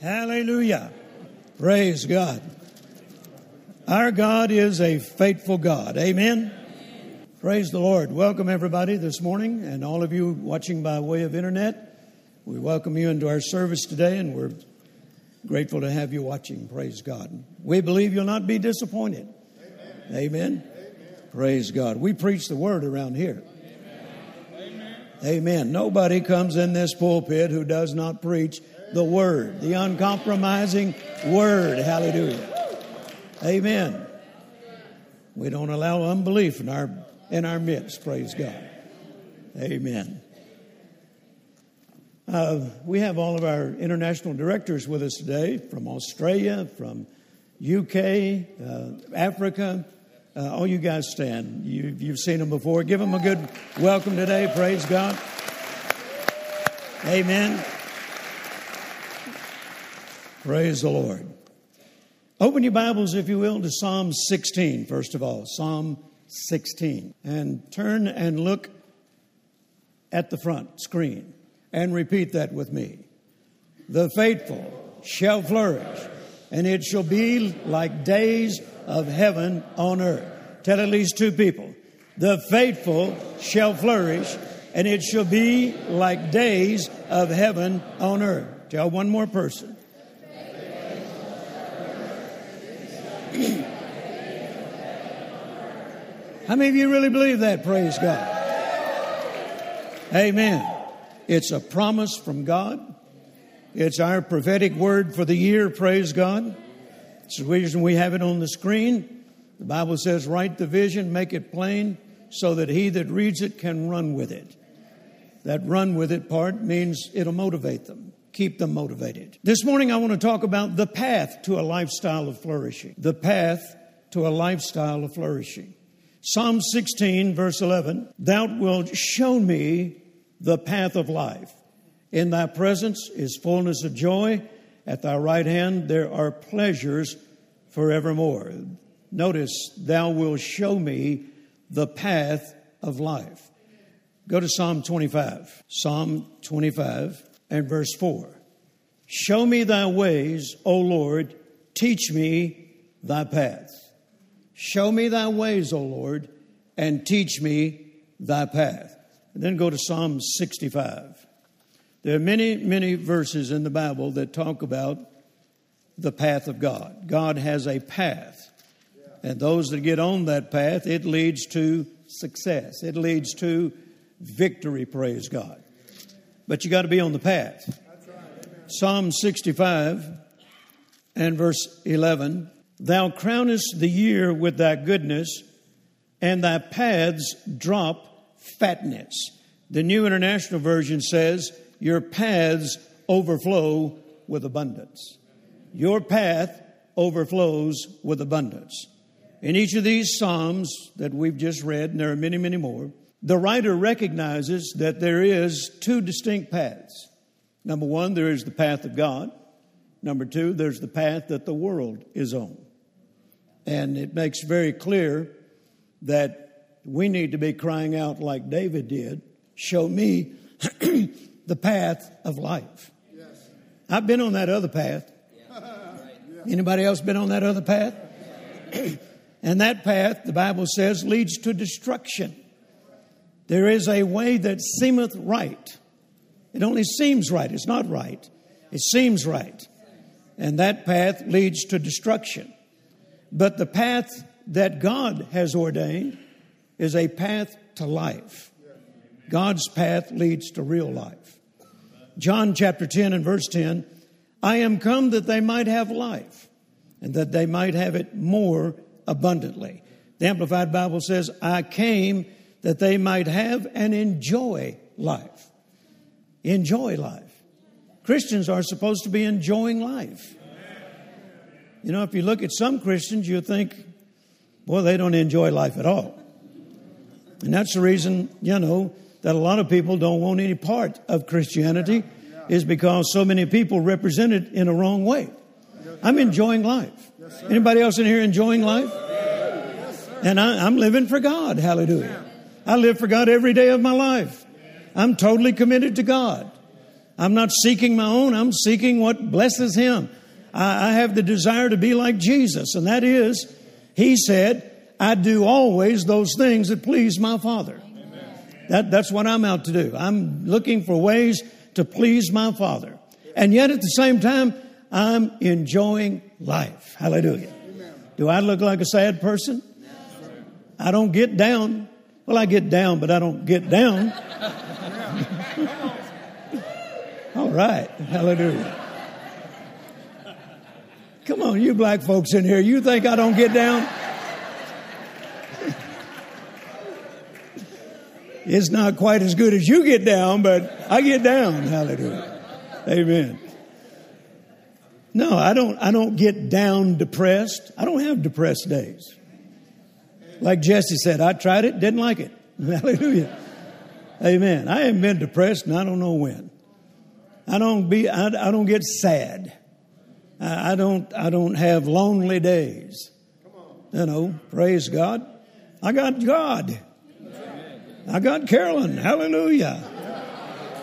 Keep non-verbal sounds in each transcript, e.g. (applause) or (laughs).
Hallelujah. Praise God. Our God is a faithful God. Amen. Praise the Lord. Welcome everybody this morning and all of you watching by way of internet. We welcome you into our service today and we're grateful to have you watching. Praise God. We believe you'll not be disappointed. Amen. Amen. Amen. Praise God. We preach the word around here. Amen. Amen. Nobody comes in this pulpit who does not preach the Word, the uncompromising Word. Hallelujah. Amen. We don't allow unbelief in our in our midst. Praise God. Amen. Uh, we have all of our international directors with us today from Australia, from UK, uh, Africa. Uh, all you guys stand. You, you've seen them before. Give them a good welcome today. Praise God. Amen. Praise the Lord. Open your Bibles, if you will, to Psalm 16, first of all. Psalm 16. And turn and look at the front screen and repeat that with me. The faithful shall flourish, and it shall be like days of heaven on earth. Tell at least two people. The faithful shall flourish, and it shall be like days of heaven on earth. Tell one more person. How many of you really believe that? Praise God. Amen. It's a promise from God. It's our prophetic word for the year. Praise God. It's the reason we have it on the screen. The Bible says, write the vision, make it plain, so that he that reads it can run with it. That run with it part means it'll motivate them keep them motivated. This morning, I want to talk about the path to a lifestyle of flourishing. The path to a lifestyle of flourishing. Psalm 16, verse 11 Thou wilt show me the path of life. In thy presence is fullness of joy. At thy right hand there are pleasures forevermore. Notice, thou wilt show me the path of life. Go to Psalm 25. Psalm 25 and verse 4. Show me thy ways, O Lord, teach me thy paths. Show me thy ways, O Lord, and teach me thy path. And then go to Psalm 65. There are many, many verses in the Bible that talk about the path of God. God has a path. And those that get on that path, it leads to success. It leads to victory, praise God but you got to be on the path. Psalm 65 and verse 11 Thou crownest the year with thy goodness, and thy paths drop fatness. The New International Version says, Your paths overflow with abundance. Your path overflows with abundance. In each of these Psalms that we've just read, and there are many, many more, the writer recognizes that there is two distinct paths. Number one, there is the path of God. Number two, there's the path that the world is on. And it makes very clear that we need to be crying out like David did show me (clears throat) the path of life. Yes. I've been on that other path. (laughs) Anybody else been on that other path? (clears throat) and that path, the Bible says, leads to destruction. There is a way that seemeth right. It only seems right. It's not right. It seems right. And that path leads to destruction. But the path that God has ordained is a path to life. God's path leads to real life. John chapter 10 and verse 10 I am come that they might have life and that they might have it more abundantly. The Amplified Bible says, I came that they might have and enjoy life. Enjoy life. Christians are supposed to be enjoying life. You know, if you look at some Christians, you think, well, they don't enjoy life at all. And that's the reason, you know, that a lot of people don't want any part of Christianity is because so many people represent it in a wrong way. I'm enjoying life. Anybody else in here enjoying life? And I, am living for God. Hallelujah. I live for God every day of my life. I'm totally committed to God. I'm not seeking my own, I'm seeking what blesses Him. I, I have the desire to be like Jesus, and that is, He said, I do always those things that please my Father. That, that's what I'm out to do. I'm looking for ways to please my Father. And yet at the same time, I'm enjoying life. Hallelujah. Do I look like a sad person? I don't get down. Well, I get down, but I don't get down. (laughs) All right. Hallelujah. Come on, you black folks in here, you think I don't get down? It's not quite as good as you get down, but I get down. Hallelujah. Amen. No, I don't, I don't get down depressed. I don't have depressed days. Like Jesse said, I tried it, didn't like it. (laughs) Hallelujah. Amen. I haven't been depressed and I don't know when. I don't be, I, I don't get sad. I, don't, I don't have lonely days. You know, praise God. I got God. I got Carolyn. Hallelujah.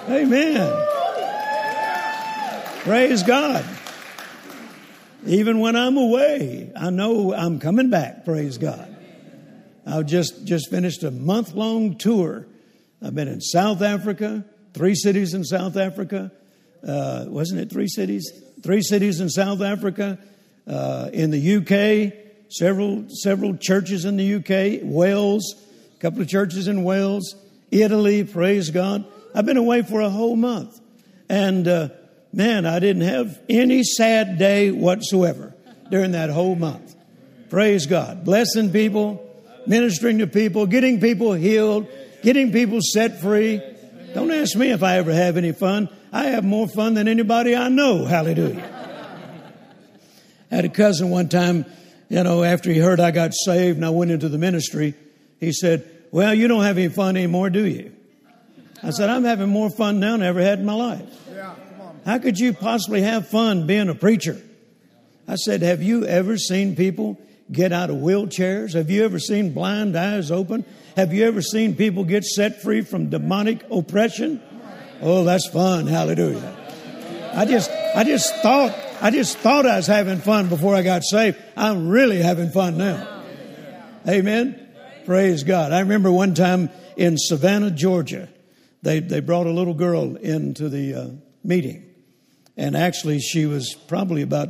Amen. Praise God. Even when I'm away, I know I'm coming back. Praise God. I've just, just finished a month long tour. I've been in South Africa, three cities in South Africa. Uh, wasn't it three cities? Three cities in South Africa, uh, in the UK, several, several churches in the UK, Wales, a couple of churches in Wales, Italy, praise God. I've been away for a whole month. And, uh, man, I didn't have any sad day whatsoever during that whole month. Praise God. Blessing people, ministering to people, getting people healed, getting people set free. Don't ask me if I ever have any fun. I have more fun than anybody I know. Hallelujah. I had a cousin one time, you know, after he heard I got saved and I went into the ministry, he said, Well, you don't have any fun anymore, do you? I said, I'm having more fun now than I ever had in my life. How could you possibly have fun being a preacher? I said, Have you ever seen people get out of wheelchairs? Have you ever seen blind eyes open? Have you ever seen people get set free from demonic oppression? Oh, that's fun. Hallelujah. I just, I just thought, I just thought I was having fun before I got saved. I'm really having fun now. Amen. Praise God. I remember one time in Savannah, Georgia, they, they brought a little girl into the uh, meeting. And actually, she was probably about,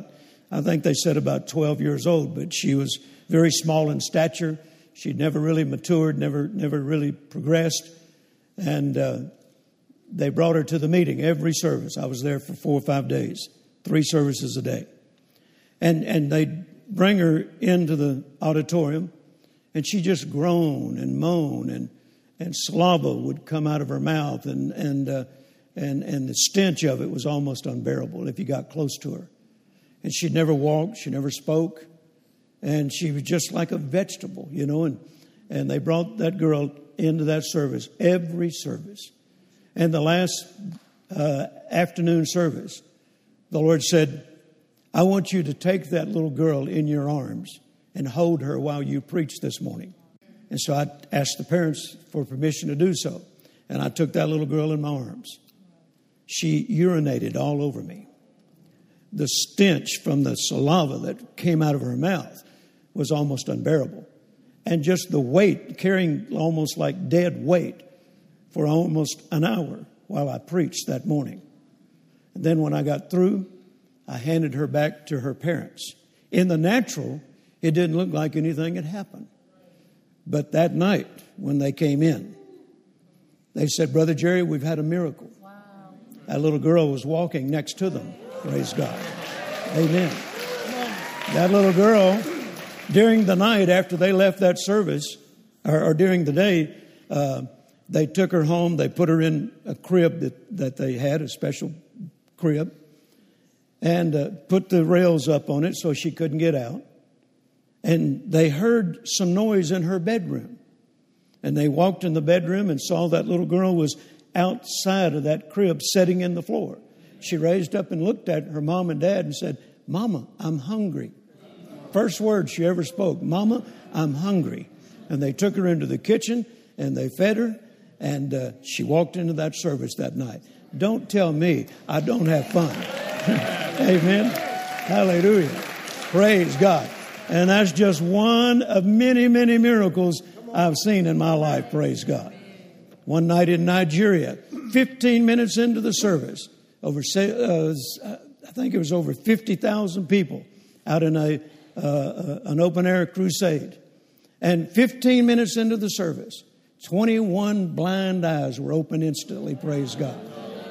I think they said about 12 years old, but she was very small in stature. She'd never really matured, never, never really progressed. And uh, they brought her to the meeting every service. I was there for four or five days, three services a day. And, and they'd bring her into the auditorium, and she just groan and moan, and, and slobber would come out of her mouth, and, and uh, and, and the stench of it was almost unbearable if you got close to her. And she'd never walked, she never spoke, and she was just like a vegetable, you know. And, and they brought that girl into that service, every service. And the last uh, afternoon service, the Lord said, I want you to take that little girl in your arms and hold her while you preach this morning. And so I asked the parents for permission to do so. And I took that little girl in my arms. She urinated all over me. The stench from the saliva that came out of her mouth was almost unbearable. And just the weight, carrying almost like dead weight for almost an hour while I preached that morning. And then when I got through, I handed her back to her parents. In the natural, it didn't look like anything had happened. But that night, when they came in, they said, Brother Jerry, we've had a miracle. That little girl was walking next to them. Praise God. Amen. That little girl, during the night after they left that service, or, or during the day, uh, they took her home. They put her in a crib that, that they had, a special crib, and uh, put the rails up on it so she couldn't get out. And they heard some noise in her bedroom. And they walked in the bedroom and saw that little girl was outside of that crib sitting in the floor. She raised up and looked at her mom and dad and said, Mama, I'm hungry. First word she ever spoke, Mama, I'm hungry. And they took her into the kitchen and they fed her and uh, she walked into that service that night. Don't tell me I don't have fun. (laughs) Amen. Hallelujah. Praise God. And that's just one of many, many miracles I've seen in my life. Praise God. One night in Nigeria, 15 minutes into the service, over uh, I think it was over 50,000 people out in a uh, uh, an open air crusade. And 15 minutes into the service, 21 blind eyes were open instantly, praise God.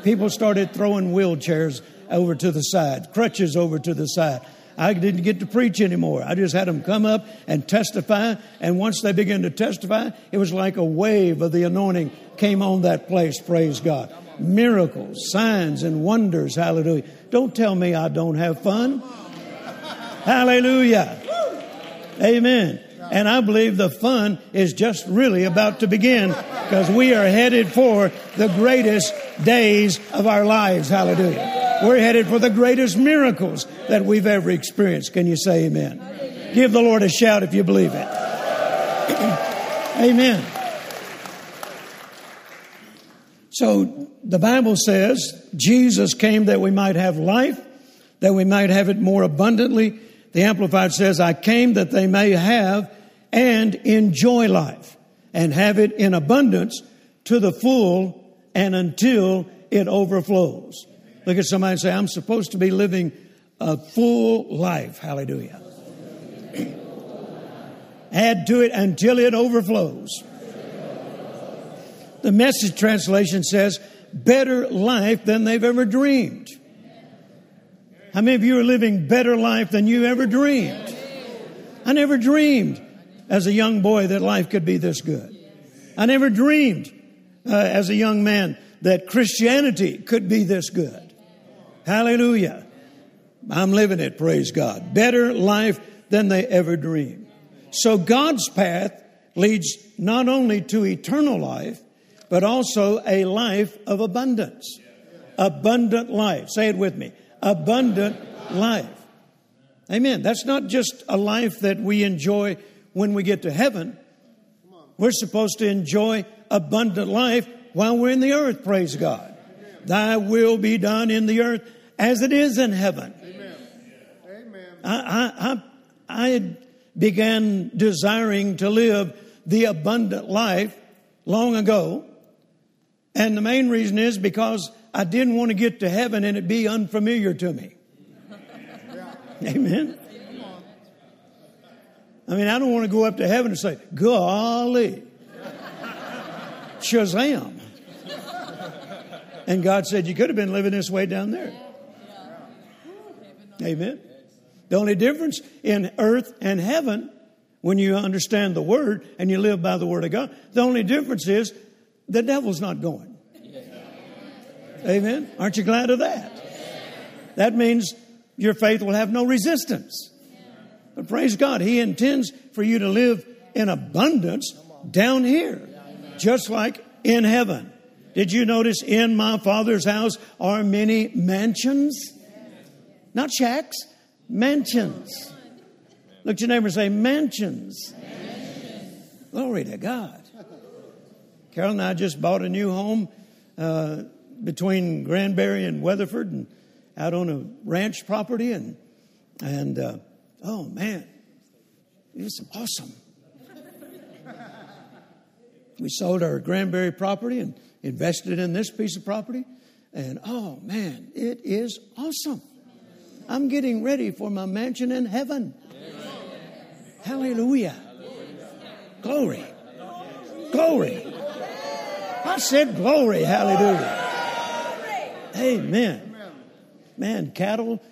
People started throwing wheelchairs over to the side, crutches over to the side. I didn't get to preach anymore. I just had them come up and testify. And once they began to testify, it was like a wave of the anointing came on that place. Praise God. Miracles, signs, and wonders. Hallelujah. Don't tell me I don't have fun. Hallelujah. Amen. And I believe the fun is just really about to begin because we are headed for the greatest days of our lives. Hallelujah. We're headed for the greatest miracles that we've ever experienced. Can you say amen? Give the Lord a shout if you believe it. (clears throat) amen. So the Bible says Jesus came that we might have life, that we might have it more abundantly. The Amplified says, I came that they may have and enjoy life and have it in abundance to the full and until it overflows. Look at somebody and say, I'm supposed to be living a full life. Hallelujah. (clears throat) Add to it until it overflows. The message translation says, better life than they've ever dreamed. How many of you are living better life than you ever dreamed? I never dreamed as a young boy that life could be this good. I never dreamed uh, as a young man that Christianity could be this good. Hallelujah. I'm living it, praise God. Better life than they ever dreamed. So God's path leads not only to eternal life, but also a life of abundance. Abundant life. Say it with me abundant life. Amen. That's not just a life that we enjoy when we get to heaven. We're supposed to enjoy abundant life while we're in the earth, praise God. Thy will be done in the earth as it is in heaven. Amen. I, I, I began desiring to live the abundant life long ago. And the main reason is because I didn't want to get to heaven and it be unfamiliar to me. Amen. I mean, I don't want to go up to heaven and say, golly, Shazam. And God said, You could have been living this way down there. Amen. The only difference in earth and heaven, when you understand the Word and you live by the Word of God, the only difference is the devil's not going. Amen. Aren't you glad of that? That means your faith will have no resistance. But praise God, He intends for you to live in abundance down here, just like in heaven. Did you notice in my Father's house are many mansions? Not shacks, mansions. Look at your neighbor say, mansions. Glory to God. Carol and I just bought a new home uh, between Granbury and Weatherford and out on a ranch property and and uh, oh man, it's awesome. we sold our Granbury property and invested in this piece of property, and oh man, it is awesome. I'm getting ready for my mansion in heaven. Hallelujah. Glory. Glory. I said glory. Hallelujah. Amen. Man, cattle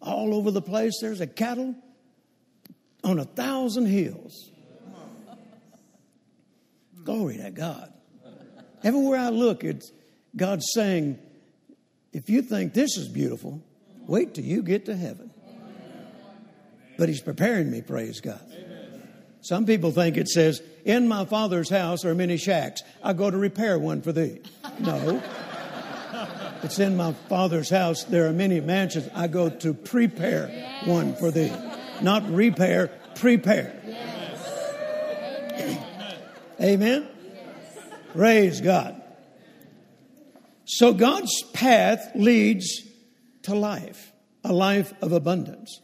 all over the place. There's a cattle on a thousand hills. Glory to God. Everywhere I look, it's God saying, if you think this is beautiful, wait till you get to heaven. But He's preparing me, praise God. Some people think it says, In my Father's house are many shacks. I go to repair one for thee. No. (laughs) It's in my Father's house. There are many mansions. I go to prepare yes. one for thee. Not repair, prepare. Yes. (clears throat) Amen? Yes. Praise God. So God's path leads to life, a life of abundance,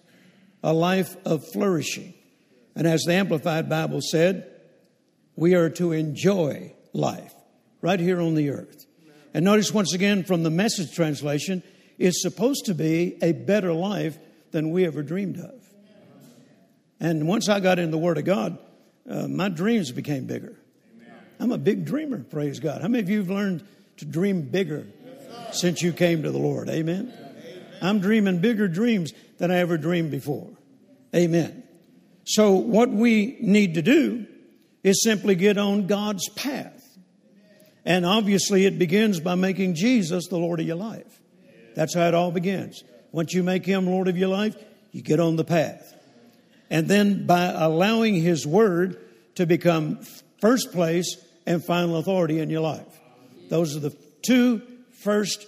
a life of flourishing. And as the Amplified Bible said, we are to enjoy life right here on the earth. And notice once again from the message translation, it's supposed to be a better life than we ever dreamed of. And once I got in the Word of God, uh, my dreams became bigger. I'm a big dreamer, praise God. How many of you have learned to dream bigger since you came to the Lord? Amen. I'm dreaming bigger dreams than I ever dreamed before. Amen. So, what we need to do is simply get on God's path. And obviously, it begins by making Jesus the Lord of your life. That's how it all begins. Once you make Him Lord of your life, you get on the path. And then by allowing His Word to become first place and final authority in your life. Those are the two first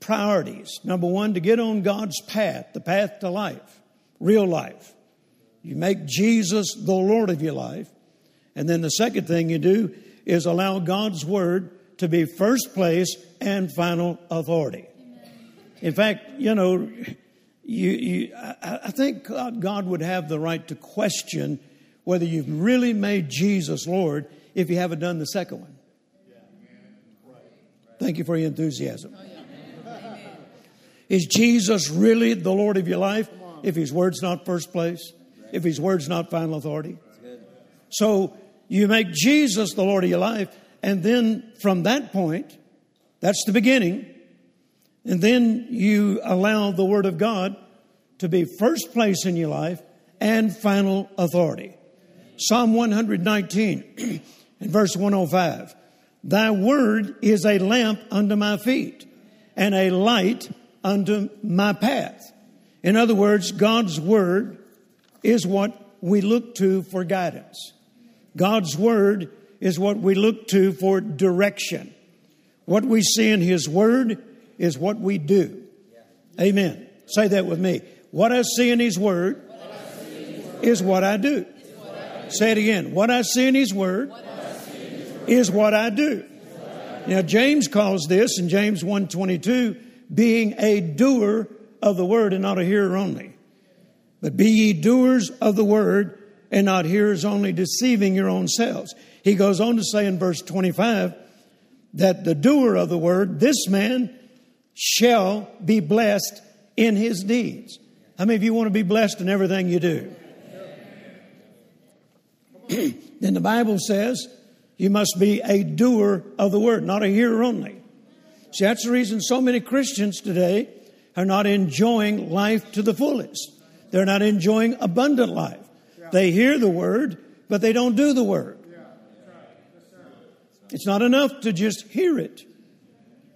priorities. Number one, to get on God's path, the path to life, real life. You make Jesus the Lord of your life. And then the second thing you do is allow God's Word to be first place and final authority. In fact, you know, you, you, I, I think God would have the right to question whether you've really made Jesus Lord if you haven't done the second one. Thank you for your enthusiasm. Oh, is Jesus really the Lord of your life if His Word's not first place? If His Word's not final authority? So you make Jesus the Lord of your life, and then from that point, that's the beginning, and then you allow the Word of God to be first place in your life and final authority. Psalm 119 (clears throat) and verse 105 Thy word is a lamp unto my feet and a light unto my path. In other words, God's word is what we look to for guidance. God's word is what we look to for direction. What we see in His word is what we do. Amen. Say that with me. What I see in His word is what I do. Say it again. What I see in His word is what I do. Now James calls this in James 1:22 being a doer of the word and not a hearer only. But be ye doers of the word and not hearers only, deceiving your own selves. He goes on to say in verse 25 that the doer of the word, this man shall be blessed in his deeds. How many of you want to be blessed in everything you do? (clears throat) then the Bible says you must be a doer of the word, not a hearer only. See, that's the reason so many Christians today are not enjoying life to the fullest. They're not enjoying abundant life. They hear the word, but they don't do the word. It's not enough to just hear it.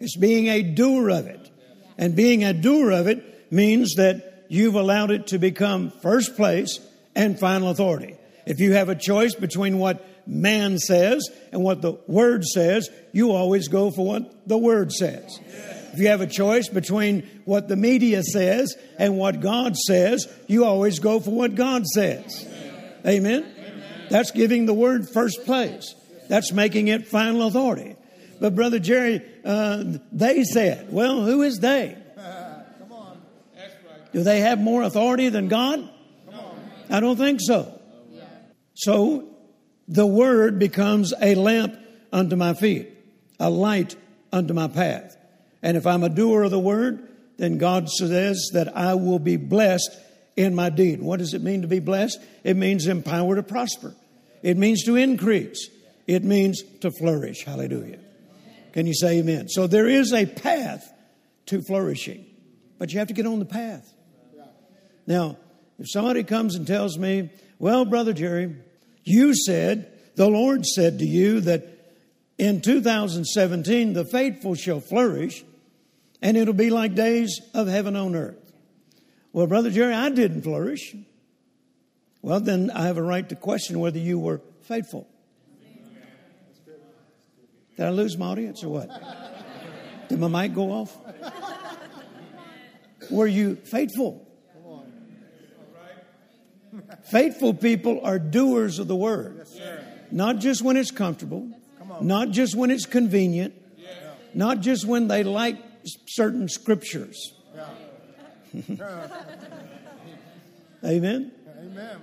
It's being a doer of it. And being a doer of it means that you've allowed it to become first place and final authority. If you have a choice between what man says and what the word says, you always go for what the word says. If you have a choice between what the media says and what God says, you always go for what God says. Amen? That's giving the word first place. That's making it final authority. But Brother Jerry, uh, they said, well, who is they? Do they have more authority than God? I don't think so. So the word becomes a lamp unto my feet, a light unto my path. And if I'm a doer of the word, then God says that I will be blessed in my deed. What does it mean to be blessed? It means empowered to prosper. It means to increase. It means to flourish. Hallelujah. Can you say amen? So there is a path to flourishing, but you have to get on the path. Now, if somebody comes and tells me, well, Brother Jerry, you said, the Lord said to you that in 2017 the faithful shall flourish and it'll be like days of heaven on earth. Well, Brother Jerry, I didn't flourish. Well, then I have a right to question whether you were faithful. Did I lose my audience or what? Did my mic go off? Were you faithful? Faithful people are doers of the word. Not just when it's comfortable, not just when it's convenient, not just when they like certain scriptures. (laughs) Amen. Amen.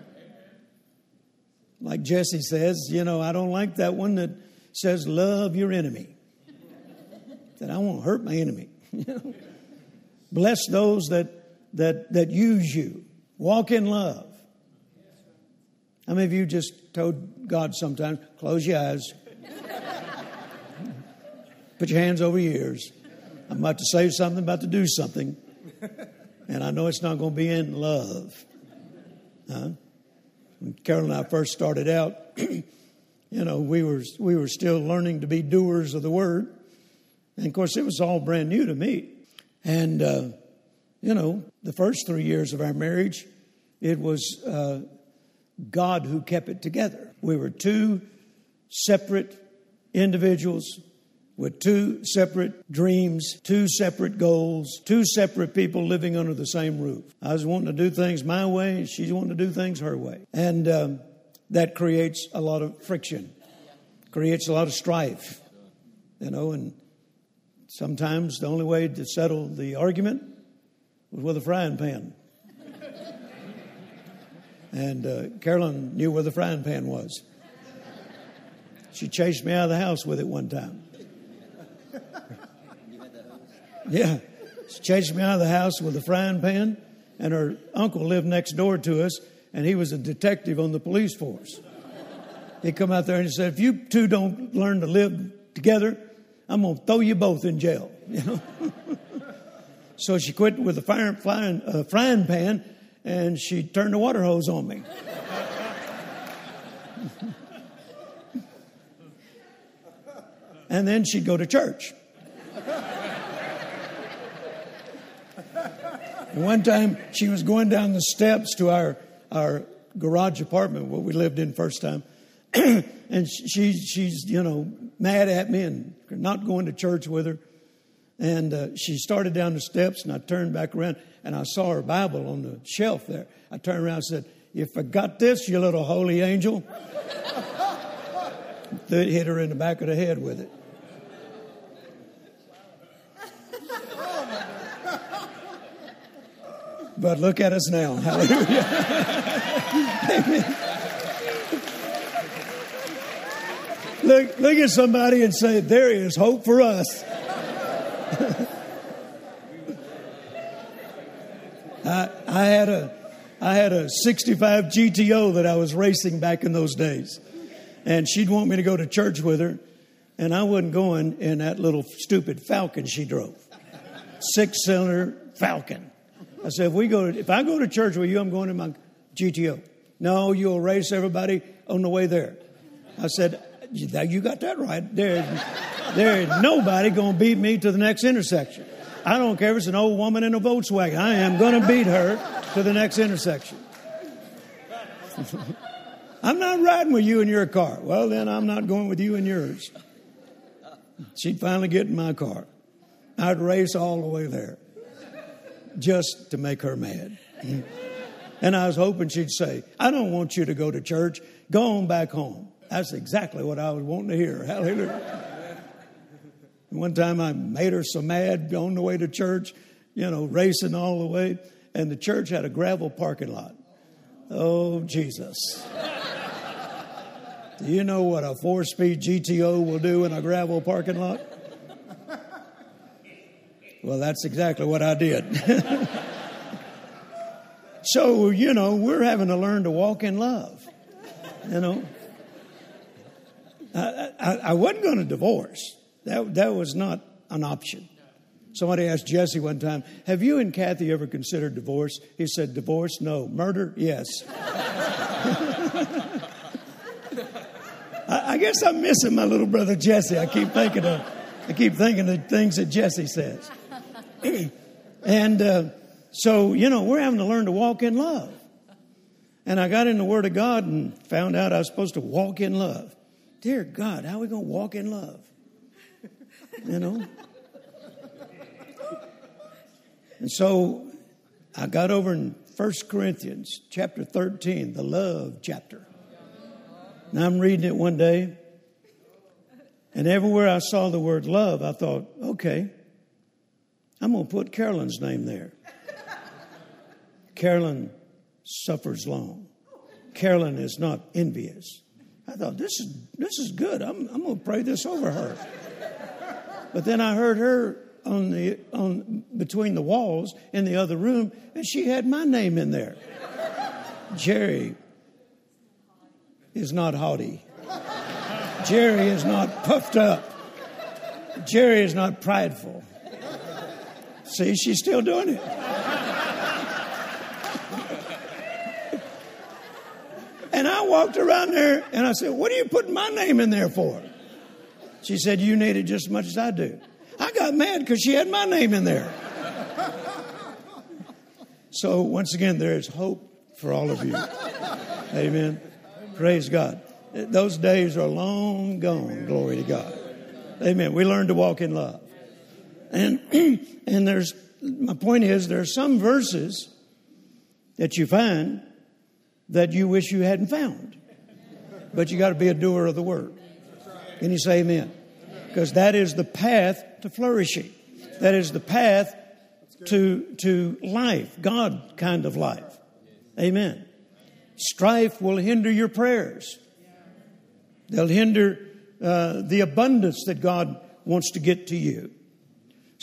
Like Jesse says, you know, I don't like that one that says, love your enemy. That I won't hurt my enemy. (laughs) Bless those that, that, that use you. Walk in love. How many of you just told God sometimes, close your eyes, (laughs) put your hands over your ears. I'm about to say something, about to do something, and I know it's not going to be in love. Huh? When Carol and I first started out, (clears throat) you know, we were we were still learning to be doers of the word, and of course, it was all brand new to me. And uh, you know, the first three years of our marriage, it was uh, God who kept it together. We were two separate individuals with two separate dreams, two separate goals, two separate people living under the same roof. I was wanting to do things my way, and she's wanting to do things her way. And um, that creates a lot of friction, creates a lot of strife, you know, and sometimes the only way to settle the argument was with a frying pan. and uh, Carolyn knew where the frying pan was. She chased me out of the house with it one time. Yeah. She chased me out of the house with a frying pan, and her uncle lived next door to us, and he was a detective on the police force. He come out there and he said, "If you two don't learn to live together, I'm going to throw you both in jail." (laughs) You know. so she quit with a fire, frying, uh, frying pan, and she turned the water hose on me. (laughs) and then she'd go to church. One time she was going down the steps to our, our garage apartment, what we lived in first time. (clears throat) and she, she's, you know, mad at me and not going to church with her. And uh, she started down the steps, and I turned back around, and I saw her Bible on the shelf there. I turned around and said, You forgot this, you little holy angel? (laughs) hit her in the back of the head with it. But look at us now. Hallelujah. (laughs) look, look at somebody and say, There is hope for us. (laughs) I, I, had a, I had a 65 GTO that I was racing back in those days. And she'd want me to go to church with her, and I wasn't going in that little stupid Falcon she drove. Six cylinder Falcon. I said, if we go, to, if I go to church with you, I'm going to my GTO. No, you'll race everybody on the way there. I said, you got that right. There, there is nobody going to beat me to the next intersection. I don't care if it's an old woman in a Volkswagen. I am going to beat her to the next intersection. (laughs) I'm not riding with you in your car. Well, then I'm not going with you in yours. She'd finally get in my car. I'd race all the way there just to make her mad. Mm. And I was hoping she'd say, I don't want you to go to church. Go on back home. That's exactly what I was wanting to hear. Hallelujah. One time I made her so mad on the way to church, you know, racing all the way, and the church had a gravel parking lot. Oh, Jesus. do you know what a four speed GTO will do in a gravel parking lot? Well, that's exactly what I did. (laughs) so, you know, we're having to learn to walk in love. You know, I, I, I wasn't going to divorce. That, that was not an option. Somebody asked Jesse one time, Have you and Cathy ever considered divorce? He said, Divorce? No. Murder? Yes. (laughs) I, I, guess I'm missing my little brother Jesse. I keep thinking of I keep thinking of things that Jesse says. (clears throat) and uh, so, you know, we're having to learn to walk in love. And I got in the Word of God and found out I was supposed to walk in love. Dear God, how are we going to walk in love? You know? And so I got over in 1 Corinthians chapter 13, the love chapter. And I'm reading it one day, And everywhere I saw the word love, I thought, okay, I'm going to put Carolyn's name there. Carolyn suffers long. Carolyn is not envious. I thought, this is, this is good. I'm, I'm going to pray this over her. But then I heard her on the, on, between the walls in the other room, and she had my name in there. Jerry is not haughty. Jerry is not puffed up. Jerry is not prideful. See, she's still doing it. and I walked around there and I said, What are you putting my name in there for? She said, You need it just as much as I do. I got mad because she had my name in there. So, once again, there is hope for all of you. Amen. Praise God. Those days are long gone. Glory to God. Amen. We learn to walk in love. And, (clears throat) and there's, my point is, there are some verses that you find that you wish you hadn't found. But you got to be a doer of the word. Can you say amen? Because that is the path to flourishing. That is the path to, to life, God kind of life. Amen. Strife will hinder your prayers. They'll hinder uh, the abundance that God wants to get to you.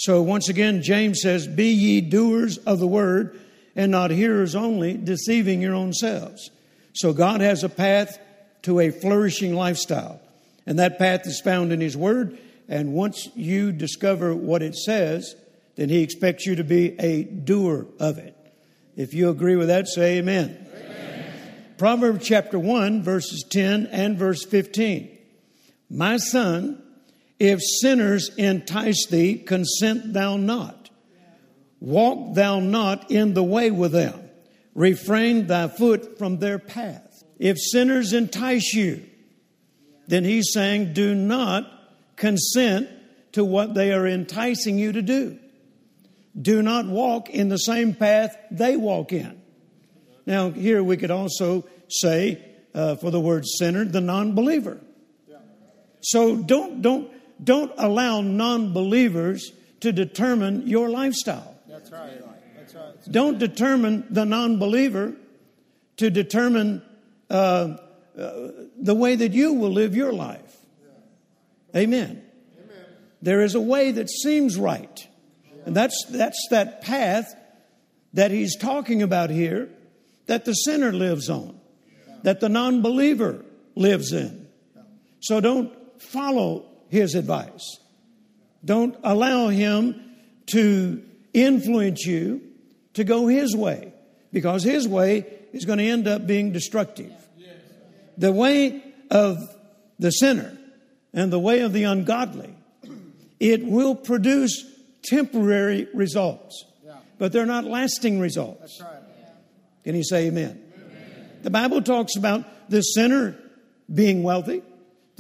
So once again, James says, Be ye doers of the word and not hearers only, deceiving your own selves. So God has a path to a flourishing lifestyle. And that path is found in His Word. And once you discover what it says, then He expects you to be a doer of it. If you agree with that, say amen. amen. Proverbs chapter 1, verses 10 and verse 15. My son, if sinners entice thee, consent thou not. Walk thou not in the way with them. Refrain thy foot from their path. If sinners entice you, then he's saying, do not consent to what they are enticing you to do. Do not walk in the same path they walk in. Now, here we could also say, uh, for the word sinner, the non believer. So don't, don't, don't allow non believers to determine your lifestyle. That's right. That's right. Don't determine the non believer to determine uh, uh, the way that you will live your life. Amen. Amen. There is a way that seems right. And that's, that's that path that he's talking about here that the sinner lives on, that the non believer lives in. So don't follow his advice. Don't allow him to influence you to go his way because his way is going to end up being destructive. The way of the sinner and the way of the ungodly, it will produce temporary results, but they're not lasting results. Can you say amen? The Bible talks about the sinner being wealthy.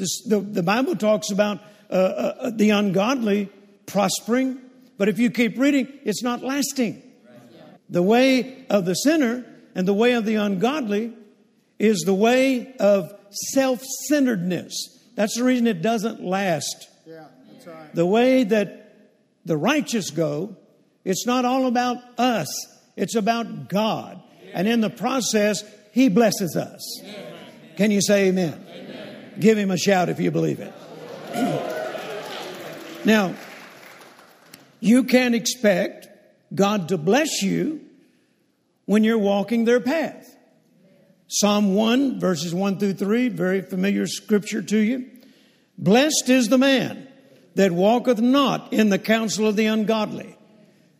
This, the, the Bible talks about uh, uh, the ungodly prospering, but if you keep reading, it's not lasting. The way of the sinner and the way of the ungodly is the way of self centeredness. That's the reason it doesn't last. Yeah, that's right. The way that the righteous go, it's not all about us, it's about God. And in the process, He blesses us. Can you say amen? Give Him a shout if you believe it. (clears throat) now, you can't expect God to bless you when you're walking their path. Psalm 1, verses 1 through 3, very familiar scripture to you. Blessed is the man that walketh not in the counsel of the ungodly,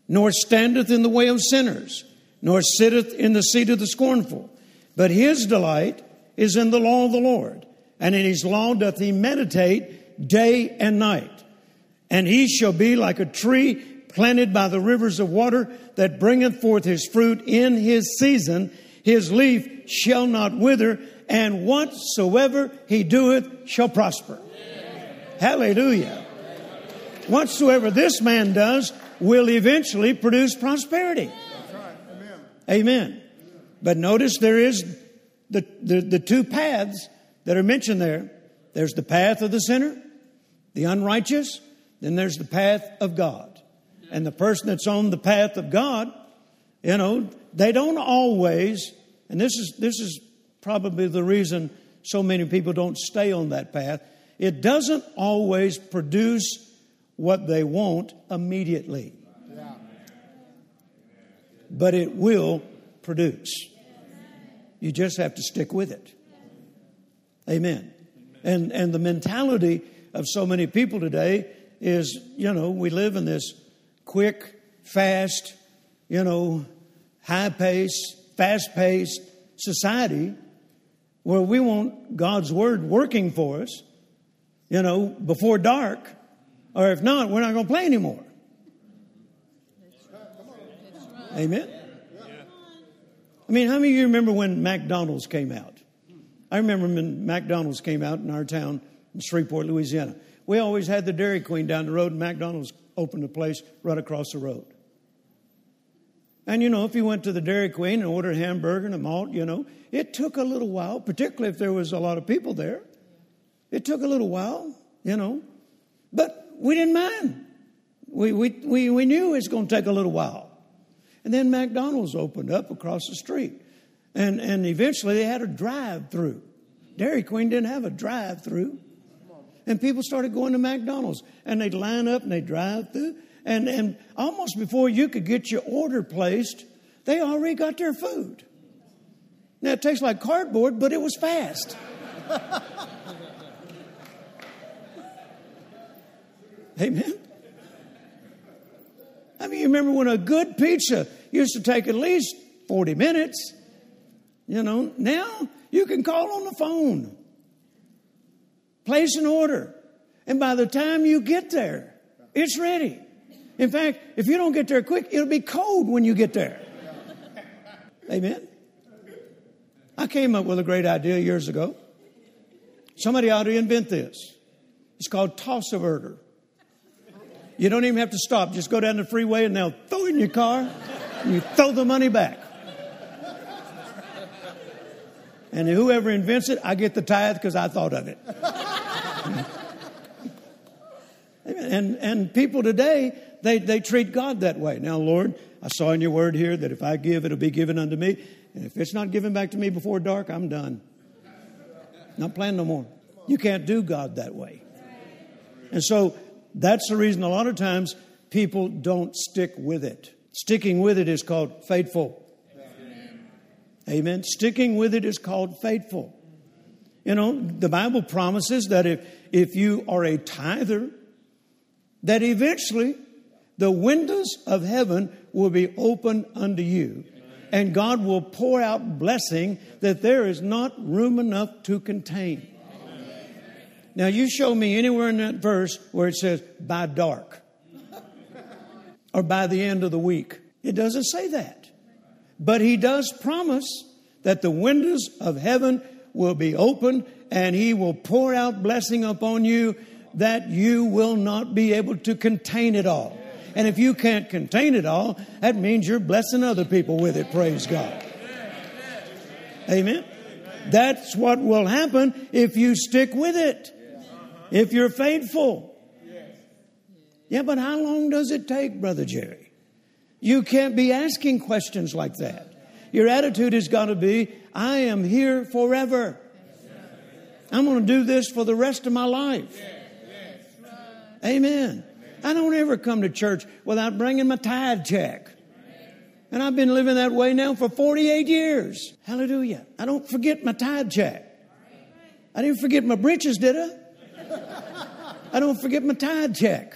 nor standeth in the way of sinners, nor sitteth in the seat of the scornful. But his delight is in the law of the Lord, and in his law doth he meditate day and night. And he shall be like a tree planted by the rivers of water that bringeth forth his fruit in his season. His leaf shall not wither, and whatsoever he doeth shall prosper. Hallelujah. Whatsoever this man does will eventually produce prosperity. Amen. Amen. But notice there is the, the, the two paths that are mentioned there. There's the path of the sinner, the unrighteous, then there's the path of God. And the person that's on the path of God, you know, they don't always, and this is, this is probably the reason so many people don't stay on that path. It doesn't always produce what they want immediately, but it will produce. You just have to stick with it. Amen. And, and the mentality of so many people today is, you know, we live in this quick, fast, you know, high pace, fast paced society where we want God's Word working for us, you know, before dark, or if not, we're not going to play anymore. Amen. I mean, how many of you remember when McDonald's came out? I remember when McDonald's came out in our town in Shreveport, Louisiana. We always had the Dairy Queen down the road, and McDonald's opened a place right across the road. And you know, if you went to the Dairy Queen and ordered a hamburger and a malt, you know, it took a little while, particularly if there was a lot of people there. It took a little while, you know, but we didn't mind. We, we, we, we knew it was going to take a little while. And then McDonald's opened up across the street. And, and eventually they had a drive through. Dairy Queen didn't have a drive through. And people started going to McDonald's and they'd line up and they'd drive through. And, and almost before you could get your order placed, they already got their food. Now it tastes like cardboard, but it was fast. (laughs) Amen. I mean, you remember when a good pizza used to take at least 40 minutes? You know, now you can call on the phone, place an order, and by the time you get there, it's ready. In fact, if you don't get there quick, it'll be cold when you get there. Amen. I came up with a great idea years ago. Somebody ought to invent this. It's called toss a averter. You don't even have to stop. Just go down the freeway and they'll throw in your car and you throw the money back. And whoever invents it, I get the tithe because I thought of it. and, and people today, they, they treat God that way. Now, Lord, I saw in your word here that if I give, it'll be given unto me. And if it's not given back to me before dark, I'm done. Not playing no more. You can't do God that way. And so that's the reason a lot of times people don't stick with it. Sticking with it is called faithful. Amen. Sticking with it is called faithful. You know, the Bible promises that if, if you are a tither, that eventually the windows of heaven will be open unto you and God will pour out blessing that there is not room enough to contain. Now, you show me anywhere in that verse where it says by dark or by the end of the week. It doesn't say that. But he does promise that the windows of heaven will be open and he will pour out blessing upon you that you will not be able to contain it all. And if you can't contain it all, that means you're blessing other people with it. Praise God. Amen. That's what will happen if you stick with it. If you're faithful. Yeah, but how long does it take, Brother Jerry? You can't be asking questions like that. Your attitude has got to be, I am here forever. I'm going to do this for the rest of my life. Amen. I don't ever come to church without bringing my tithe check. And I've been living that way now for 48 years. Hallelujah. I don't forget my tithe check. I didn't forget my britches, did I? (laughs) I don't forget my tithe check.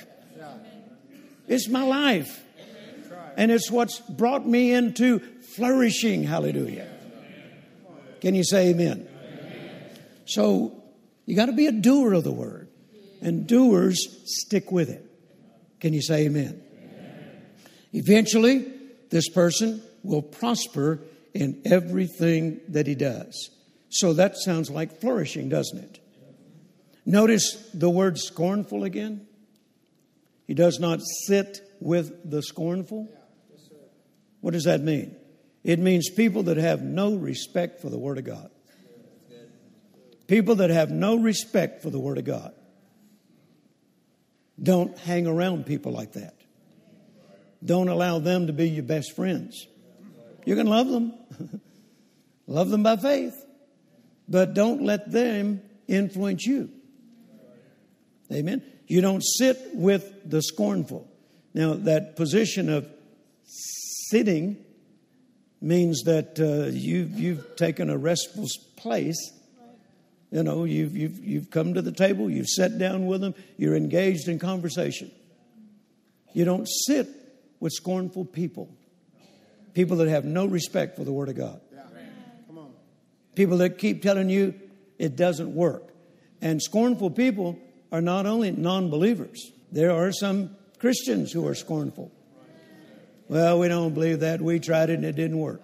It's my life. And it's what's brought me into flourishing. Hallelujah. Can you say amen? So you got to be a doer of the word. And doers stick with it. Can you say amen? amen? Eventually, this person will prosper in everything that he does. So that sounds like flourishing, doesn't it? Notice the word scornful again. He does not sit with the scornful. What does that mean? It means people that have no respect for the Word of God. People that have no respect for the Word of God. Don't hang around people like that. Don't allow them to be your best friends. You can love them, (laughs) love them by faith, but don't let them influence you. Amen. You don't sit with the scornful. Now, that position of sitting means that uh, you've, you've taken a restful place. You know, you've, you've, you've come to the table, you've sat down with them, you're engaged in conversation. You don't sit with scornful people, people that have no respect for the Word of God. Come on. People that keep telling you it doesn't work. And scornful people are not only non believers, there are some Christians who are scornful. Well, we don't believe that. We tried it and it didn't work.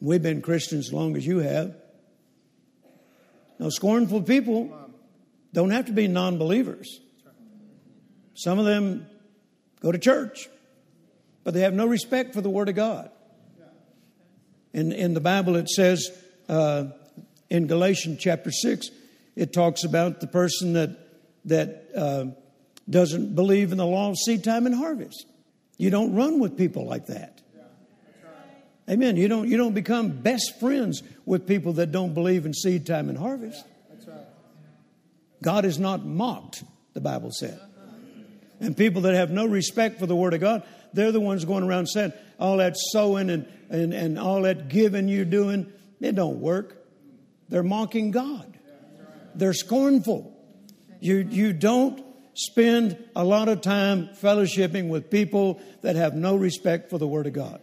We've been Christians as long as you have. Now, scornful people don't have to be non believers. Some of them go to church, but they have no respect for the Word of God. In, in the Bible, it says uh, in Galatians chapter 6, it talks about the person that, that uh, doesn't believe in the law of seed time and harvest. You don't run with people like that. Amen. You don't, you don't become best friends with people that don't believe in seed time and harvest. God is not mocked, the Bible said. And people that have no respect for the Word of God, they're the ones going around saying, all that sowing and, and, and all that giving you're doing, it don't work. They're mocking God. They're scornful. You, you don't spend a lot of time fellowshipping with people that have no respect for the Word of God.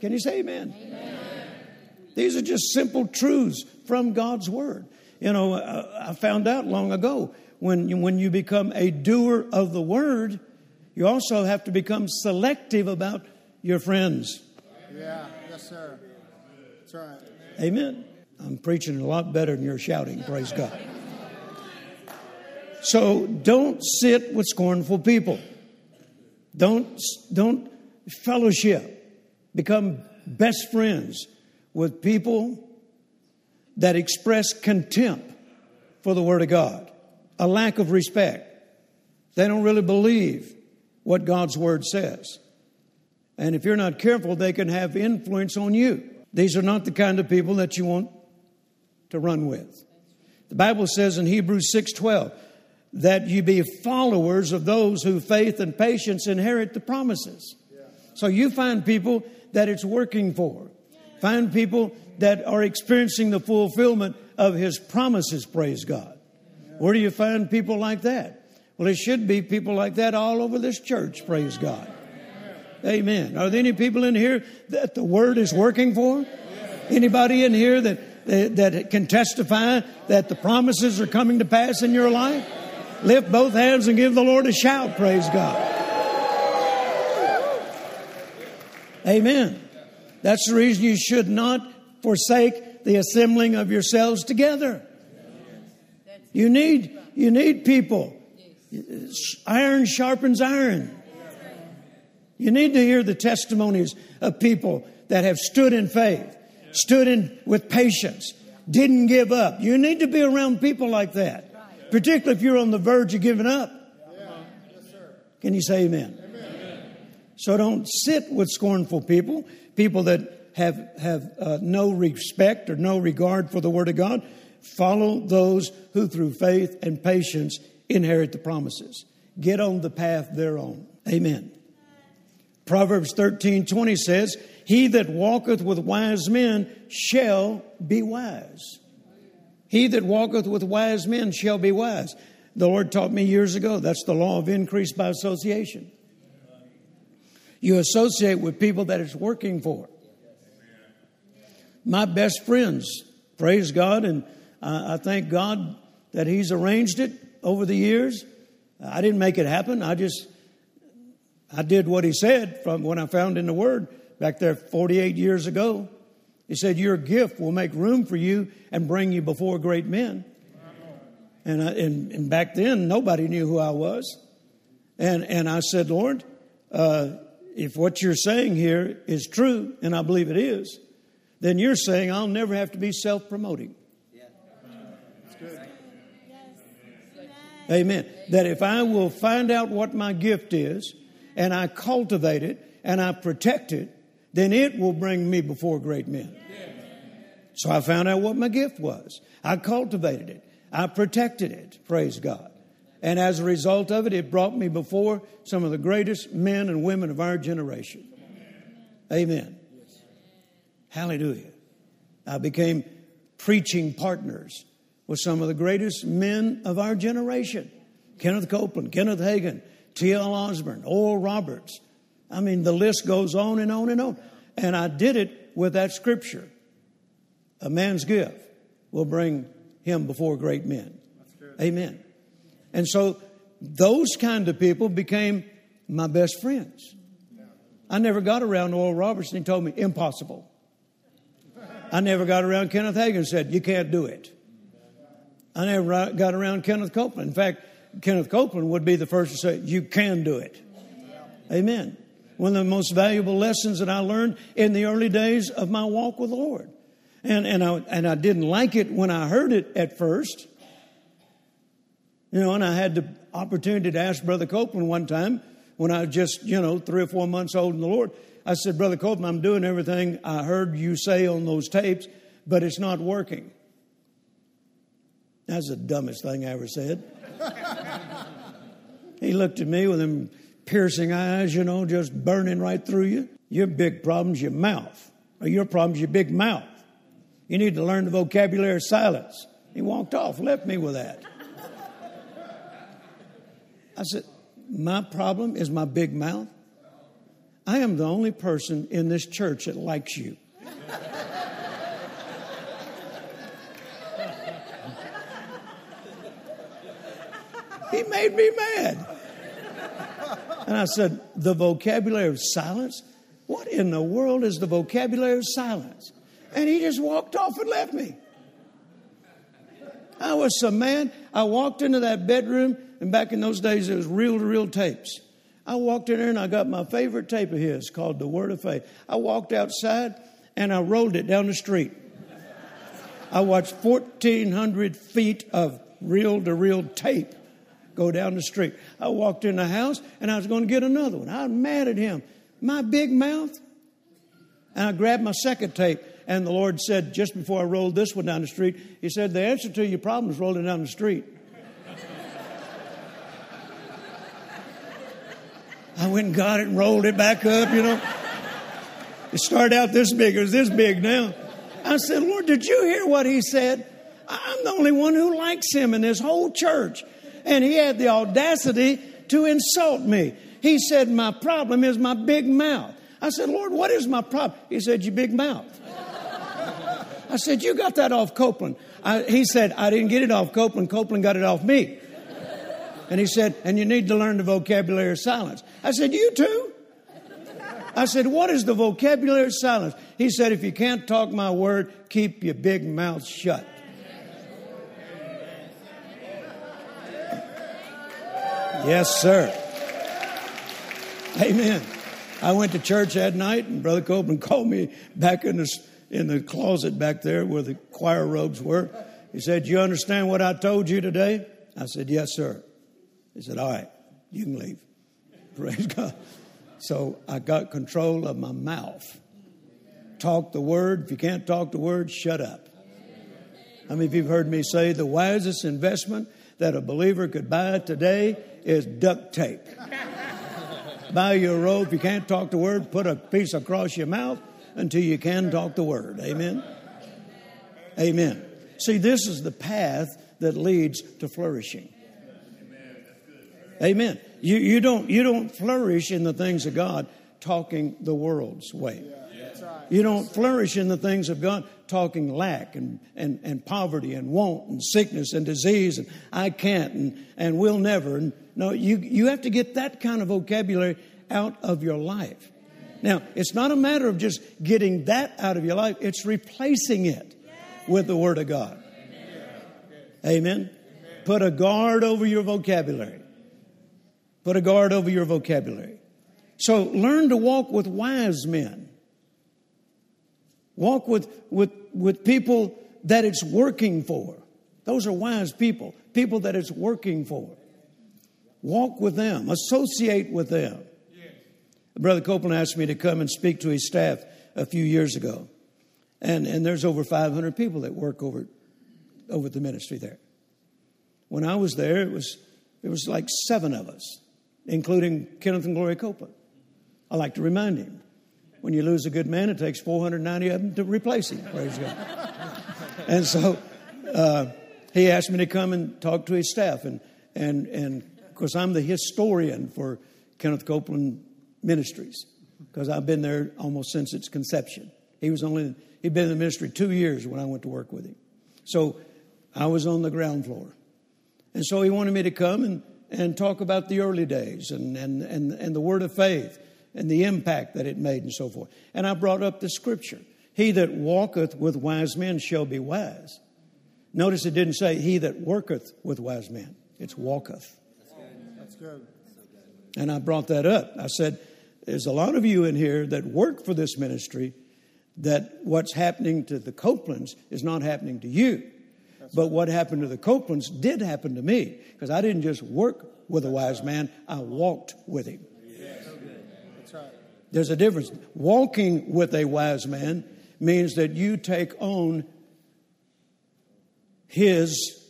Can you say amen? amen? These are just simple truths from God's Word. You know, uh, I found out long ago when you, when you become a doer of the Word, you also have to become selective about your friends. Yeah, yes, sir. That's right. Amen. I'm preaching a lot better than you're shouting. Praise God. So don't sit with scornful people. Don't, don't fellowship. Become best friends with people that express contempt for the Word of God, a lack of respect. They don't really believe what God's Word says. And if you're not careful, they can have influence on you. These are not the kind of people that you want to run with. The Bible says in Hebrews 6:12 that you be followers of those who faith and patience inherit the promises. So you find people that it's working for. Find people that are experiencing the fulfillment of his promises, praise God. Where do you find people like that? Well, it should be people like that all over this church, praise God. Amen. Are there any people in here that the word is working for? Anybody in here that that can testify that the promises are coming to pass in your life? Lift both hands and give the Lord a shout. Praise God. Amen. That's the reason you should not forsake the assembling of yourselves together. You need, you need people. Iron sharpens iron. You need to hear the testimonies of people that have stood in faith, stood in with patience, didn't give up. You need to be around people like that particularly if you're on the verge of giving up. Can you say amen? amen? So don't sit with scornful people, people that have, have uh, no respect or no regard for the Word of God. Follow those who, through faith and patience, inherit the promises. Get on the path they're on. Amen. Proverbs 13 20 says, He that walketh with wise men shall be wise. He that walketh with wise men shall be wise. The Lord taught me years ago that's the law of increase by association. You associate with people that it's working for. My best friends, praise God, and I thank God that He's arranged it over the years. I didn't make it happen. I just, I did what He said from when I found in the Word back there 48 years ago. He said, Your gift will make room for you and bring you before great men. And, I, and, and, back then, nobody knew who I was. And, and I said, Lord, uh, if what you're saying here is true, and I believe it is, then you're saying I'll never have to be self promoting. Amen. That if I will find out what my gift is and I cultivate it and I protect it, then it will bring me before great men. So I found out what my gift was. I cultivated it. I protected it. Praise God. And as a result of it, it brought me before some of the greatest men and women of our generation. Amen. Hallelujah. I became preaching partners with some of the greatest men of our generation Kenneth Copeland, Kenneth Hagin, T.L. Osborn, Oral Roberts. I mean, the list goes on and on and on. And I did it with that scripture. A man's gift will bring him before great men. Amen. And so those kind of people became my best friends. I never got around Oral Roberts and he told me, impossible. I never got around Kenneth Hagin and said, you can't do it. I never got around Kenneth Copeland. In fact, Kenneth Copeland would be the first to say, you can do it. Amen. One of the most valuable lessons that I learned in the early days of my walk with the Lord. And, and, I, and I didn't like it when I heard it at first. You know, and I had the opportunity to ask Brother Copeland one time when I was just, you know, three or four months old in the Lord. I said, Brother Copeland, I'm doing everything I heard you say on those tapes, but it's not working. That's the dumbest thing I ever said. (laughs) he looked at me with them piercing eyes, you know, just burning right through you. Your big problem's your mouth, or your problem's your big mouth. You need to learn the vocabulary of silence. He walked off, left me with that. I said, My problem is my big mouth. I am the only person in this church that likes you. he made me mad. And I said, The vocabulary of silence? What in the world is the vocabulary of silence? And he just walked off and left me. I was some man. I walked into that bedroom, and back in those days, it was reel to reel tapes. I walked in there and I got my favorite tape of his called The Word of Faith. I walked outside and I rolled it down the street. I watched 1,400 feet of reel to reel tape go down the street. I walked in the house and I was going to get another one. I was mad at him. My big mouth. And I grabbed my second tape and the Lord said, just before I rolled this one down the street, He said, The answer to your problem is rolling down the street. I went and got it and rolled it back up, you know. It started out this big, it was this big now. I said, Lord, did you hear what he said? I'm the only one who likes him in this whole church. And he had the audacity to insult me. He said, My problem is my big mouth. I said, Lord, what is my problem? He said, Your big mouth. I said, You got that off Copeland. I, he said, I didn't get it off Copeland. Copeland got it off me. And he said, And you need to learn the vocabulary of silence. I said, You too? I said, What is the vocabulary of silence? He said, If you can't talk my word, keep your big mouth shut. Yes, sir. Amen. I went to church that night, and Brother Copeland (laughs) called me back in the in the closet back there where the choir robes were. He said, You understand what I told you today? I said, Yes, sir. He said, All right, you can leave. (laughs) Praise God. So I got control of my mouth. Talk the word. If you can't talk the word, shut up. How many of you have heard me say the wisest investment that a believer could buy today is duct tape? buy you a rope. If you can't talk the word, put a piece across your mouth until you can talk the word. Amen? Amen. See, this is the path that leads to flourishing. Amen. You, you, don't, you don't flourish in the things of God talking the world's way. You don't flourish in the things of God talking lack and, and, and poverty and want and sickness and disease and I can't and, and will never. And no, you, you have to get that kind of vocabulary out of your life. Now, it's not a matter of just getting that out of your life, it's replacing it with the Word of God. Amen. Put a guard over your vocabulary. Put a guard over your vocabulary. So learn to walk with wise men. Walk with, with, with people that it's working for. Those are wise people, people that it's working for. Walk with them, associate with them. Brother Copeland asked me to come and speak to his staff a few years ago. And, and there's over 500 people that work over, over the ministry there. When I was there, it was, it was like seven of us, including Kenneth and Gloria Copeland. I like to remind him when you lose a good man, it takes 490 of them to replace him. Praise God. and so uh, he asked me to come and talk to his staff. And, and, and of course, I'm the historian for Kenneth Copeland Ministries because I've been there almost since its conception. He was only, he'd been in the ministry two years when I went to work with him. So I was on the ground floor. And so he wanted me to come and, and talk about the early days and, and, and, and the word of faith and the impact that it made and so forth. And I brought up the scripture He that walketh with wise men shall be wise. Notice it didn't say he that worketh with wise men, it's walketh. That's good. And I brought that up. I said, There's a lot of you in here that work for this ministry that what's happening to the Copelands is not happening to you. But what happened to the Copelands did happen to me because I didn't just work with a wise man, I walked with him. There's a difference. Walking with a wise man means that you take on his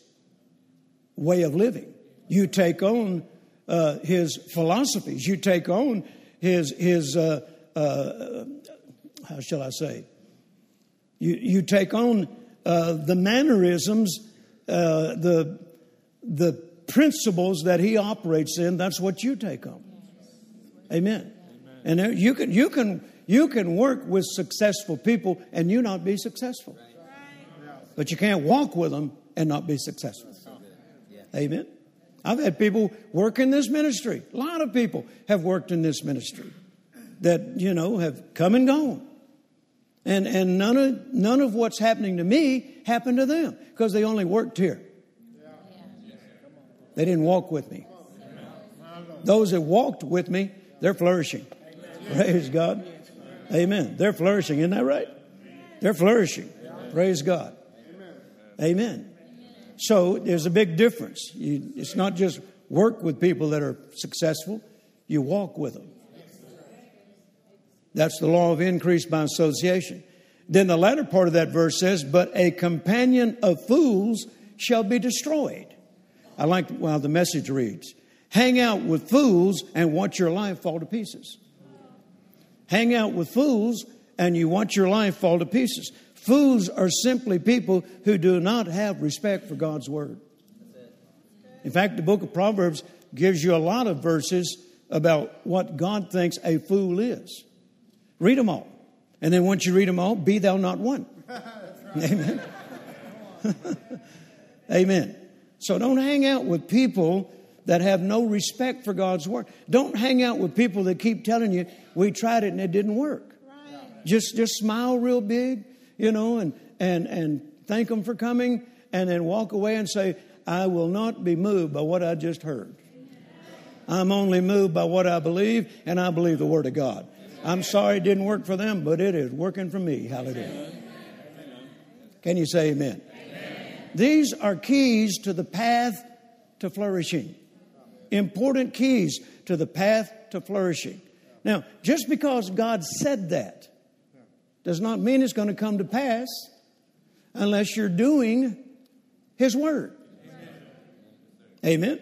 way of living. You take on uh, his philosophies. You take on his his uh, uh, how shall I say? You you take on uh, the mannerisms, uh, the the principles that he operates in. That's what you take on. Amen. And you can you can you can work with successful people and you not be successful. But you can't walk with them and not be successful. Amen. I've had people work in this ministry. A lot of people have worked in this ministry that, you know, have come and gone. And, and none, of, none of what's happening to me happened to them because they only worked here. They didn't walk with me. Those that walked with me, they're flourishing. Praise God. Amen. They're flourishing. Isn't that right? They're flourishing. Praise God. Amen. So there's a big difference. You, it's not just work with people that are successful, you walk with them. That's the law of increase by association. Then the latter part of that verse says, But a companion of fools shall be destroyed. I like how the message reads Hang out with fools and watch your life fall to pieces. Hang out with fools and you watch your life fall to pieces. Fools are simply people who do not have respect for God's word. In fact, the book of Proverbs gives you a lot of verses about what God thinks a fool is. Read them all. And then once you read them all, be thou not one. (laughs) Amen. (laughs) Amen. So don't hang out with people that have no respect for God's word. Don't hang out with people that keep telling you, we tried it and it didn't work. Right. Just, just smile real big, you know, and, and, and thank them for coming and then walk away and say, I will not be moved by what I just heard. I'm only moved by what I believe, and I believe the Word of God. I'm sorry it didn't work for them, but it is working for me. Hallelujah. Can you say amen? amen? These are keys to the path to flourishing. Important keys to the path to flourishing. Now, just because God said that does not mean it's going to come to pass unless you're doing His Word. Amen. Amen.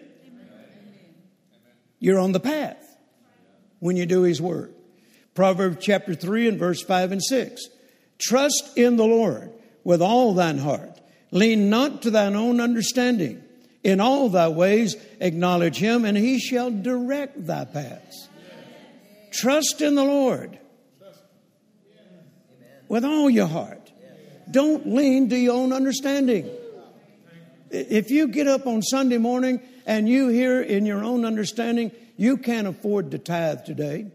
You're on the path when you do His Word. Proverbs chapter 3 and verse 5 and 6. Trust in the Lord with all thine heart. Lean not to thine own understanding. In all thy ways acknowledge him, and he shall direct thy paths. Trust in the Lord with all your heart. Don't lean to your own understanding. If you get up on Sunday morning and you hear in your own understanding, you can't afford to tithe today.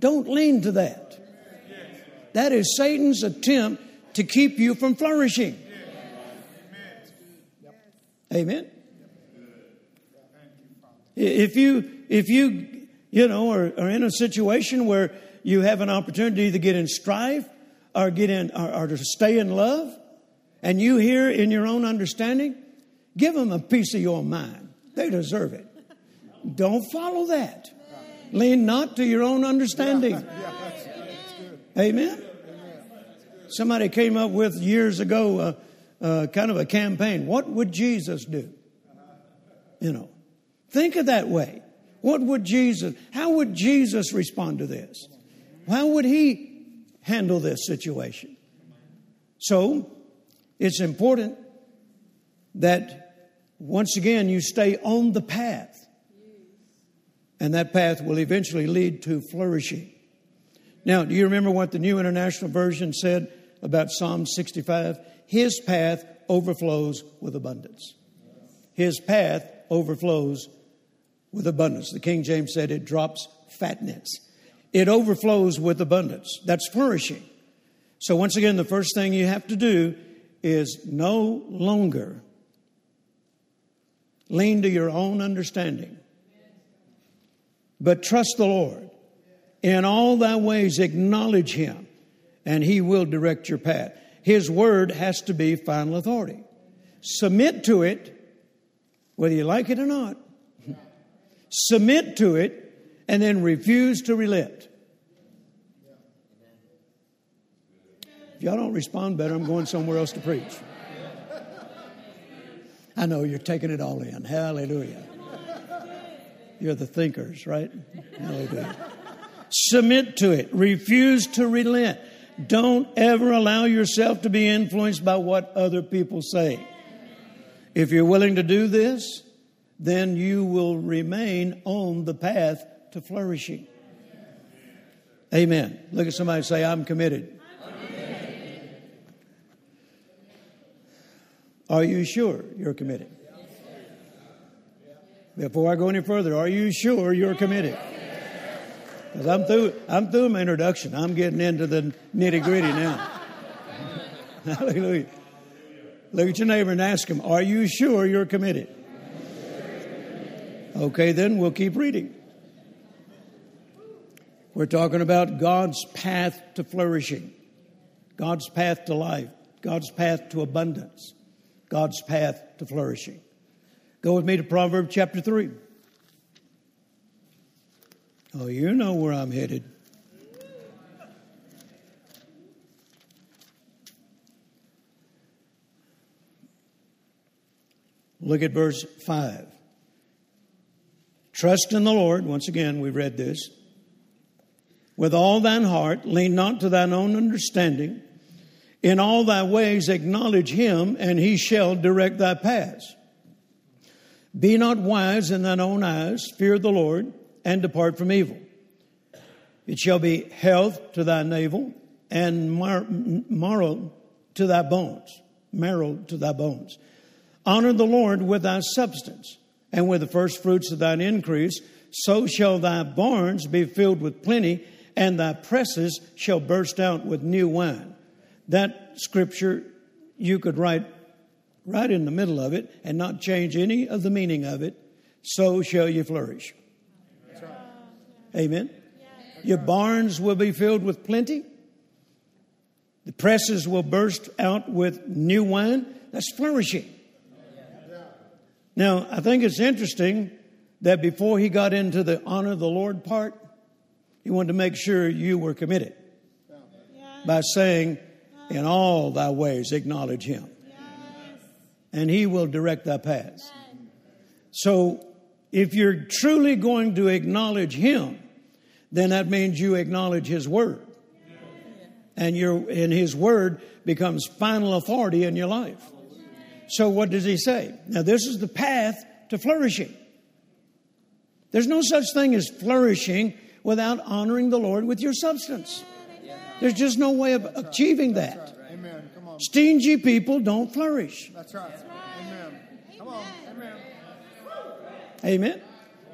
Don't lean to that. That is Satan's attempt to keep you from flourishing. Amen. If you, if you, you know, are, are, in a situation where you have an opportunity to get in strife or get in, or, or to stay in love, and you hear in your own understanding, give them a piece of your mind. They deserve it. Don't follow that. Lean not to your own understanding. Amen. Somebody came up with years ago uh, uh, kind of a campaign. What would Jesus do? You know, think of that way. What would Jesus, how would Jesus respond to this? How would he handle this situation? So, it's important that once again you stay on the path. And that path will eventually lead to flourishing. Now, do you remember what the New International Version said about Psalm 65? His path overflows with abundance. His path overflows with abundance. The King James said it drops fatness. It overflows with abundance. That's flourishing. So, once again, the first thing you have to do is no longer lean to your own understanding, but trust the Lord. In all thy ways, acknowledge him, and he will direct your path. His word has to be final authority. Submit to it, whether you like it or not. Submit to it, and then refuse to relent. If y'all don't respond better, I'm going somewhere else to preach. I know you're taking it all in. Hallelujah. You're the thinkers, right? Hallelujah. Submit to it. Refuse to relent. Don't ever allow yourself to be influenced by what other people say. If you're willing to do this, then you will remain on the path to flourishing. Amen. Look at somebody say, I'm committed. Are you sure you're committed? Before I go any further, are you sure you're committed? Because I'm through, I'm through my introduction. I'm getting into the nitty gritty now. (laughs) Hallelujah. Look at your neighbor and ask him, Are you sure you're committed? Okay, then we'll keep reading. We're talking about God's path to flourishing, God's path to life, God's path to abundance, God's path to flourishing. Go with me to Proverbs chapter 3. Oh, you know where I'm headed. Look at verse 5. Trust in the Lord. Once again, we read this. With all thine heart, lean not to thine own understanding. In all thy ways, acknowledge him, and he shall direct thy paths. Be not wise in thine own eyes. Fear the Lord, and depart from evil. It shall be health to thy navel, and mar- marrow to thy bones. Marrow to thy bones. Honor the Lord with thy substance and with the first fruits of thine increase. So shall thy barns be filled with plenty, and thy presses shall burst out with new wine. That scripture you could write right in the middle of it and not change any of the meaning of it. So shall you flourish. Amen. Your barns will be filled with plenty. The presses will burst out with new wine. That's flourishing. Now, I think it's interesting that before he got into the honor the Lord part, he wanted to make sure you were committed by saying, In all thy ways acknowledge him, and he will direct thy paths. So, if you're truly going to acknowledge him, then that means you acknowledge his word. And your and his word becomes final authority in your life. So what does he say? Now this is the path to flourishing. There's no such thing as flourishing without honoring the Lord with your substance. There's just no way of achieving that. Amen. Come on. Stingy people don't flourish. That's right. Amen. Come on. Amen. Amen.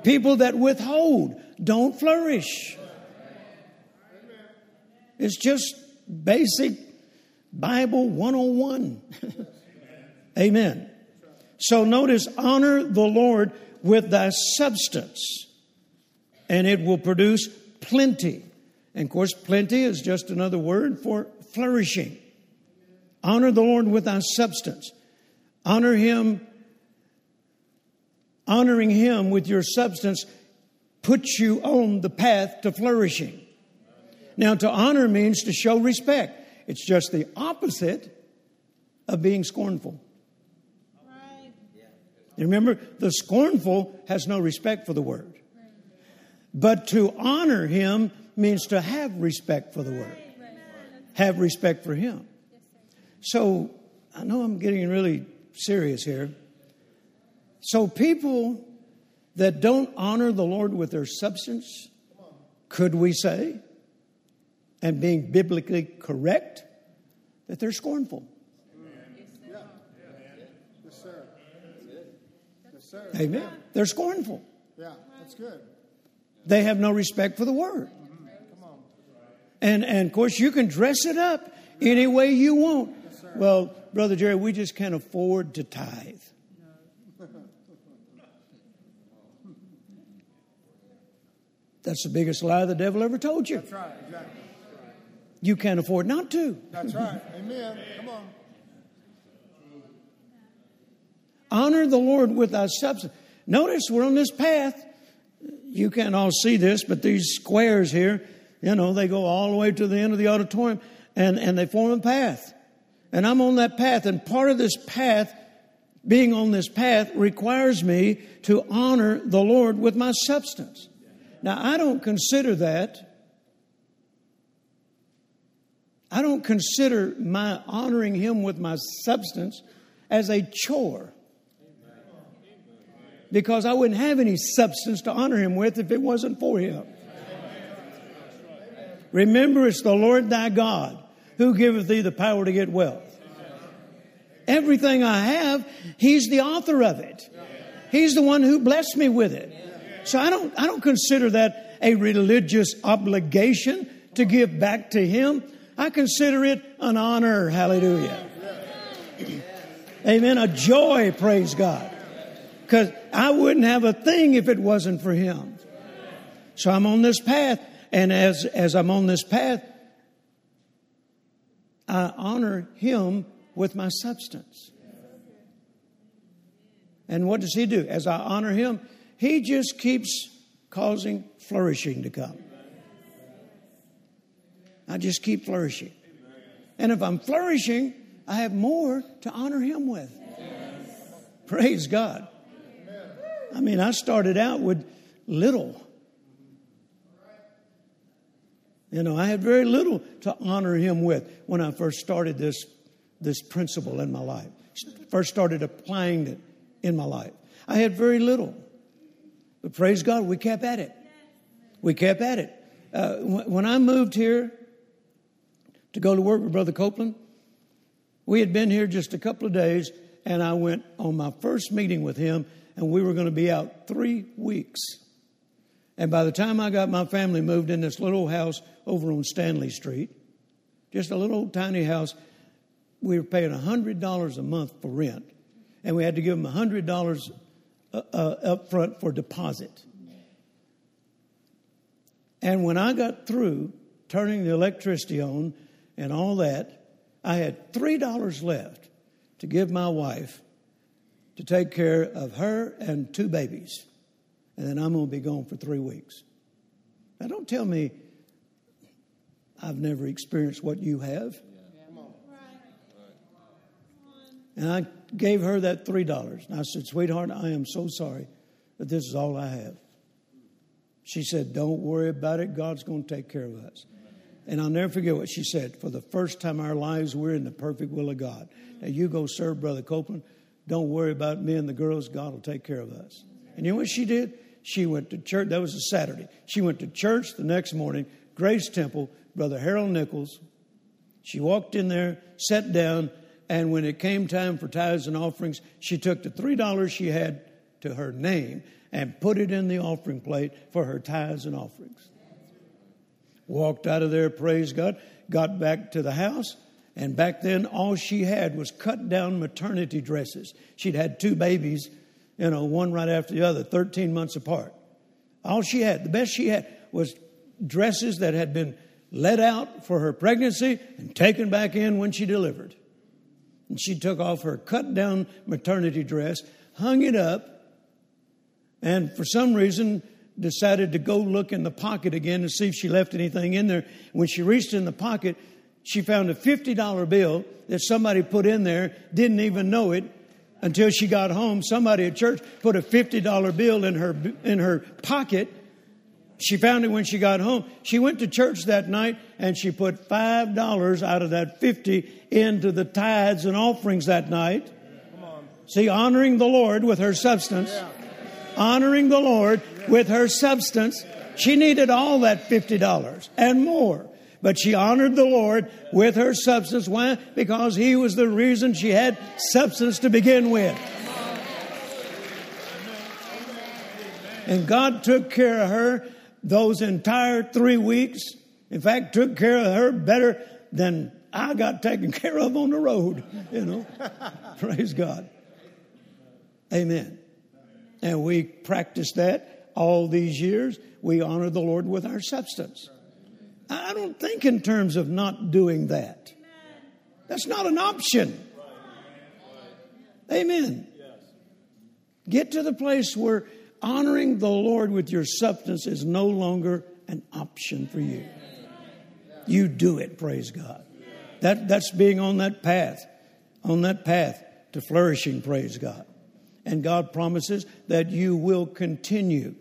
People that withhold don't flourish. It's just basic Bible 101. (laughs) Amen. So notice, honor the Lord with thy substance, and it will produce plenty. And of course, plenty is just another word for flourishing. Honor the Lord with thy substance. Honor him Honoring Him with your substance puts you on the path to flourishing. Now, to honor means to show respect. It's just the opposite of being scornful. Remember, the scornful has no respect for the word. But to honor him means to have respect for the word, have respect for him. So I know I'm getting really serious here. So people that don't honor the Lord with their substance, could we say, and being biblically correct, that they're scornful? Yes, sir. Yes, sir. Amen. They're scornful. Yeah, that's good. They have no respect for the word. Mm-hmm. Come on. And, and of course, you can dress it up any way you want. Well, Brother Jerry, we just can't afford to tithe. (laughs) That's the biggest lie the devil ever told you. That's right. Exactly. You can't afford not to. That's right. Amen. Come on. Honor the Lord with thy substance. Notice we're on this path. You can't all see this, but these squares here, you know, they go all the way to the end of the auditorium and, and they form a path. And I'm on that path. And part of this path, being on this path, requires me to honor the Lord with my substance. Now, I don't consider that. I don't consider my honoring Him with my substance as a chore. Because I wouldn't have any substance to honor Him with if it wasn't for Him. Remember, it's the Lord thy God who giveth thee the power to get wealth. Everything I have, He's the author of it. He's the one who blessed me with it. So I don't, I don't consider that a religious obligation to give back to Him. I consider it an honor. Hallelujah. Amen. A joy, praise God. Because I wouldn't have a thing if it wasn't for Him. So I'm on this path. And as, as I'm on this path, I honor Him with my substance. And what does He do? As I honor Him, He just keeps causing flourishing to come. I just keep flourishing. And if I'm flourishing, I have more to honor Him with. Praise God. I mean, I started out with little. You know, I had very little to honor him with when I first started this, this principle in my life. First started applying it in my life. I had very little. But praise God, we kept at it. We kept at it. Uh, when I moved here to go to work with Brother Copeland, we had been here just a couple of days, and I went on my first meeting with him, and we were going to be out three weeks. And by the time I got my family moved in this little house over on Stanley Street, just a little tiny house, we were paying $100 a month for rent. And we had to give them $100 uh, uh, up front for deposit. And when I got through turning the electricity on and all that, I had $3 left to give my wife to take care of her and two babies and then I'm going to be gone for three weeks. Now, don't tell me I've never experienced what you have. And I gave her that $3. And I said, Sweetheart, I am so sorry that this is all I have. She said, Don't worry about it. God's going to take care of us. And I'll never forget what she said. For the first time in our lives, we're in the perfect will of God. Now, you go serve Brother Copeland. Don't worry about me and the girls. God will take care of us. And you know what she did? She went to church. That was a Saturday. She went to church the next morning, Grace Temple, Brother Harold Nichols. She walked in there, sat down, and when it came time for tithes and offerings, she took the $3 she had to her name and put it in the offering plate for her tithes and offerings. Walked out of there, praise God, got back to the house, and back then all she had was cut down maternity dresses. She'd had two babies you know, one right after the other, 13 months apart. All she had, the best she had, was dresses that had been let out for her pregnancy and taken back in when she delivered. And she took off her cut down maternity dress, hung it up, and for some reason decided to go look in the pocket again to see if she left anything in there. When she reached in the pocket, she found a $50 bill that somebody put in there, didn't even know it until she got home. Somebody at church put a $50 bill in her, in her pocket. She found it when she got home. She went to church that night and she put $5 out of that 50 into the tithes and offerings that night. See, honoring the Lord with her substance. Honoring the Lord with her substance. She needed all that $50 and more. But she honored the Lord with her substance. Why? Because He was the reason she had substance to begin with. And God took care of her those entire three weeks. In fact, took care of her better than I got taken care of on the road, you know. (laughs) Praise God. Amen. And we practiced that all these years. We honor the Lord with our substance. I don't think in terms of not doing that. That's not an option. Amen. Get to the place where honoring the Lord with your substance is no longer an option for you. You do it, praise God. That, that's being on that path, on that path to flourishing, praise God. And God promises that you will continue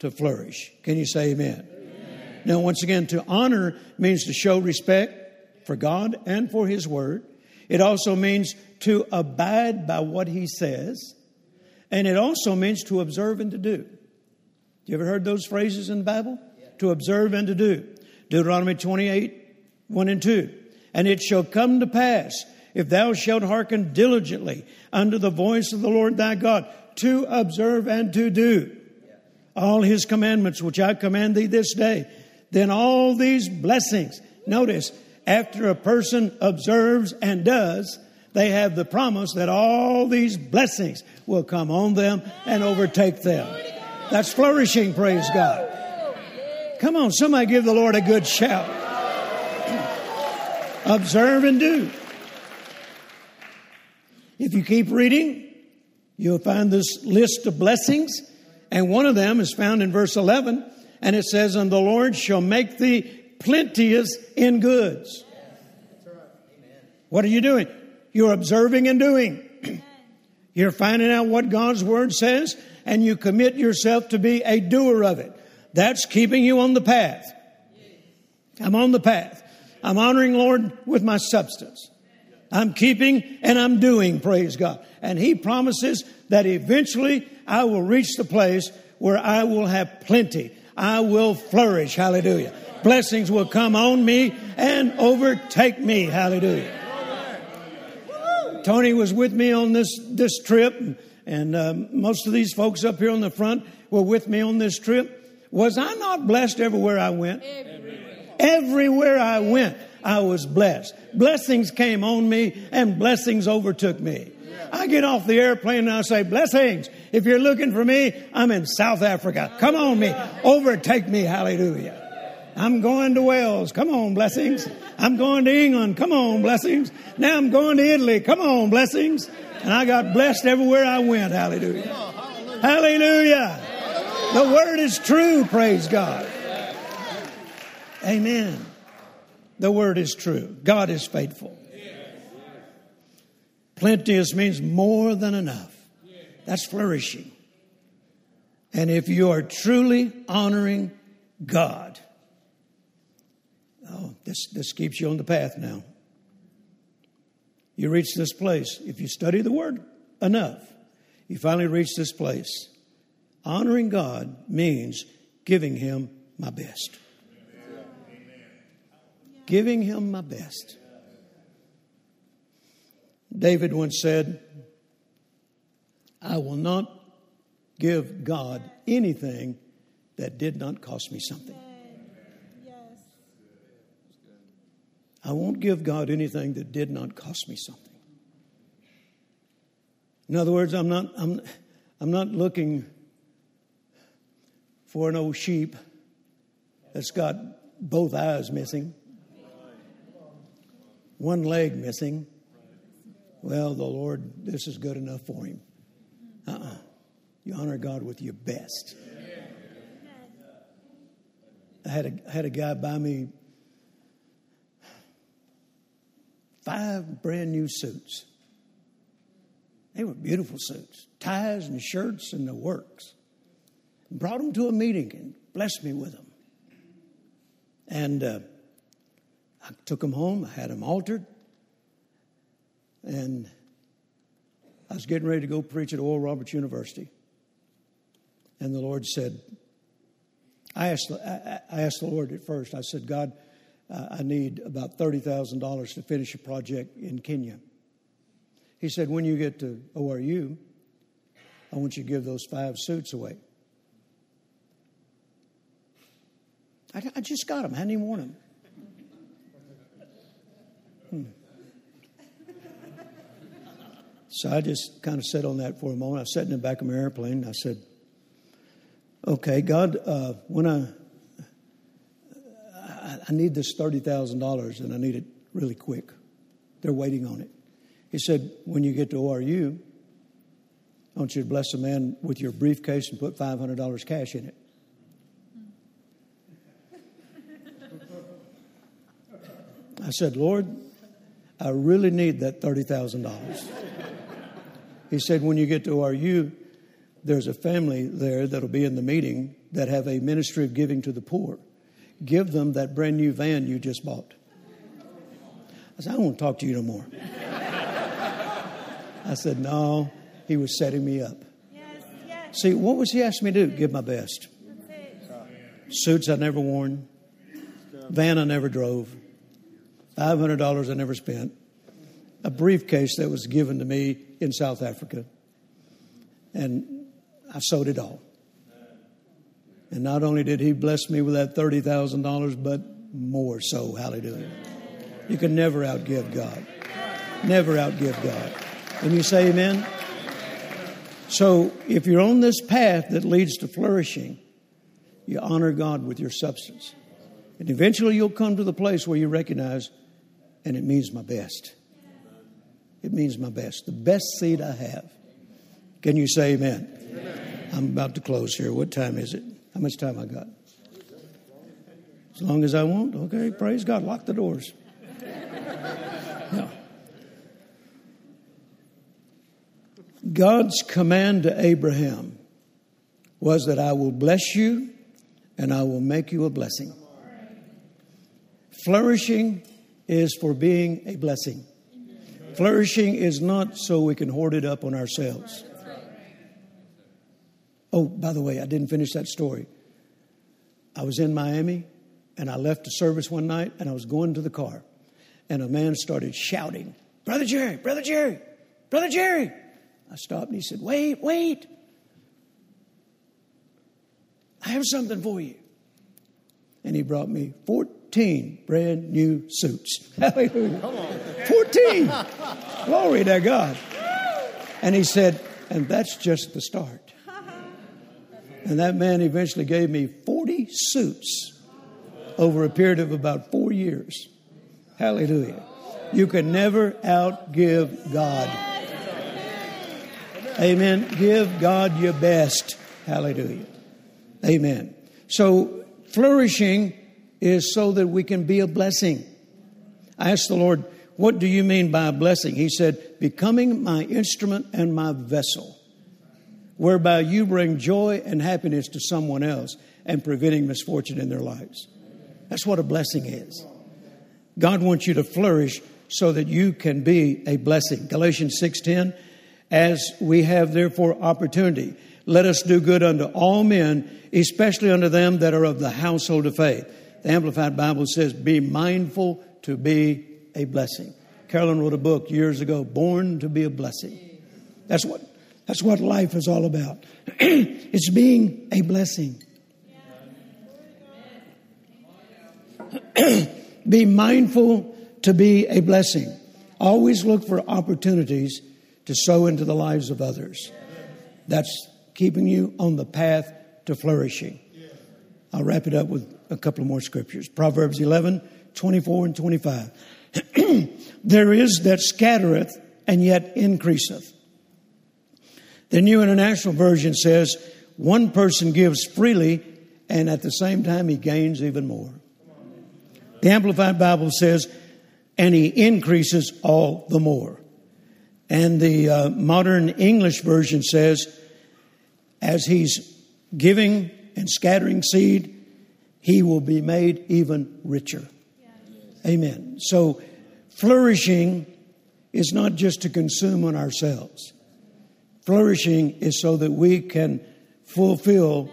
to flourish. Can you say amen? amen? Now, once again, to honor means to show respect for God and for His Word. It also means to abide by what He says. And it also means to observe and to do. You ever heard those phrases in the Bible? Yeah. To observe and to do. Deuteronomy 28, 1 and 2. And it shall come to pass, if thou shalt hearken diligently unto the voice of the Lord thy God, to observe and to do all his commandments which I command thee this day, then all these blessings, notice, after a person observes and does, they have the promise that all these blessings will come on them and overtake them. That's flourishing, praise God. Come on, somebody give the Lord a good shout. (clears throat) Observe and do. If you keep reading, you'll find this list of blessings, and one of them is found in verse 11, and it says, And the Lord shall make thee plenteous in goods. What are you doing? You're observing and doing. (clears throat) You're finding out what God's Word says, and you commit yourself to be a doer of it. That's keeping you on the path. I'm on the path. I'm honoring Lord with my substance. I'm keeping and I'm doing, praise God. And He promises that eventually I will reach the place where I will have plenty. I will flourish, hallelujah. Blessings will come on me and overtake me, hallelujah. Tony was with me on this, this trip, and uh, most of these folks up here on the front were with me on this trip. Was I not blessed everywhere I went? Everywhere, everywhere I went, I was blessed. Blessings came on me, and blessings overtook me. I get off the airplane and I say, Blessings. If you're looking for me, I'm in South Africa. Come on me. Overtake me. Hallelujah. I'm going to Wales. Come on, blessings. I'm going to England. Come on, blessings. Now I'm going to Italy. Come on, blessings. And I got blessed everywhere I went. Hallelujah. Hallelujah. The word is true. Praise God. Amen. The word is true. God is faithful. Plenteous means more than enough. That's flourishing. And if you are truly honoring God, Oh, this, this keeps you on the path now. You reach this place. If you study the Word enough, you finally reach this place. Honoring God means giving Him my best. Giving Him my best. David once said, I will not give God anything that did not cost me something. I won't give God anything that did not cost me something. In other words, I'm not, I'm, I'm not looking for an old sheep that's got both eyes missing, one leg missing. Well, the Lord, this is good enough for him. Uh-uh. you honor God with your best. I had a, I had a guy buy me five brand new suits. They were beautiful suits, ties and shirts and the works. Brought them to a meeting and blessed me with them. And uh, I took them home, I had them altered, and I was getting ready to go preach at Oral Roberts University. And the Lord said, I asked, I asked the Lord at first, I said, God, I need about $30,000 to finish a project in Kenya. He said, When you get to ORU, I want you to give those five suits away. I, I just got them, I hadn't even worn them. Hmm. So I just kind of sat on that for a moment. I sat in the back of my airplane. I said, Okay, God, uh, when I, I, I need this $30,000 and I need it really quick. They're waiting on it. He said, when you get to ORU, I want you to bless a man with your briefcase and put $500 cash in it. I said, Lord, I really need that $30,000. He said, when you get to ORU, there's a family there that'll be in the meeting that have a ministry of giving to the poor. Give them that brand new van you just bought. I said, I won't talk to you no more. I said, No, he was setting me up. Yes, yes. See, what was he asking me to do? Give my best. Suits I never worn, van I never drove, $500 I never spent, a briefcase that was given to me in South Africa. And I sold it all. And not only did he bless me with that $30,000, but more so. Hallelujah. You can never outgive God. Never outgive God. Can you say amen? So if you're on this path that leads to flourishing, you honor God with your substance. And eventually you'll come to the place where you recognize, and it means my best. It means my best. The best seed I have. Can you say amen? I'm about to close here. What time is it? How much time I got? As long as I want. Okay, praise God. Lock the doors. (laughs) No. God's command to Abraham was that I will bless you and I will make you a blessing. Flourishing is for being a blessing. Flourishing is not so we can hoard it up on ourselves. Oh, by the way, I didn't finish that story. I was in Miami and I left the service one night and I was going to the car and a man started shouting, Brother Jerry, Brother Jerry, Brother Jerry. I stopped and he said, Wait, wait. I have something for you. And he brought me 14 brand new suits. Hallelujah. (laughs) 14. Glory to God. And he said, And that's just the start. And that man eventually gave me 40 suits over a period of about four years. Hallelujah. You can never outgive God. Amen. Give God your best. Hallelujah. Amen. So, flourishing is so that we can be a blessing. I asked the Lord, What do you mean by a blessing? He said, Becoming my instrument and my vessel whereby you bring joy and happiness to someone else and preventing misfortune in their lives. That's what a blessing is. God wants you to flourish so that you can be a blessing. Galatians 6:10 As we have therefore opportunity let us do good unto all men especially unto them that are of the household of faith. The amplified Bible says be mindful to be a blessing. Carolyn wrote a book years ago Born to be a blessing. That's what that's what life is all about. (clears throat) it's being a blessing. (clears throat) be mindful to be a blessing. Always look for opportunities to sow into the lives of others. That's keeping you on the path to flourishing. I'll wrap it up with a couple more scriptures. Proverbs 11, 24 and 25. (clears throat) there is that scattereth and yet increaseth The New International Version says, one person gives freely and at the same time he gains even more. The Amplified Bible says, and he increases all the more. And the uh, modern English version says, as he's giving and scattering seed, he will be made even richer. Amen. So, flourishing is not just to consume on ourselves. Flourishing is so that we can fulfill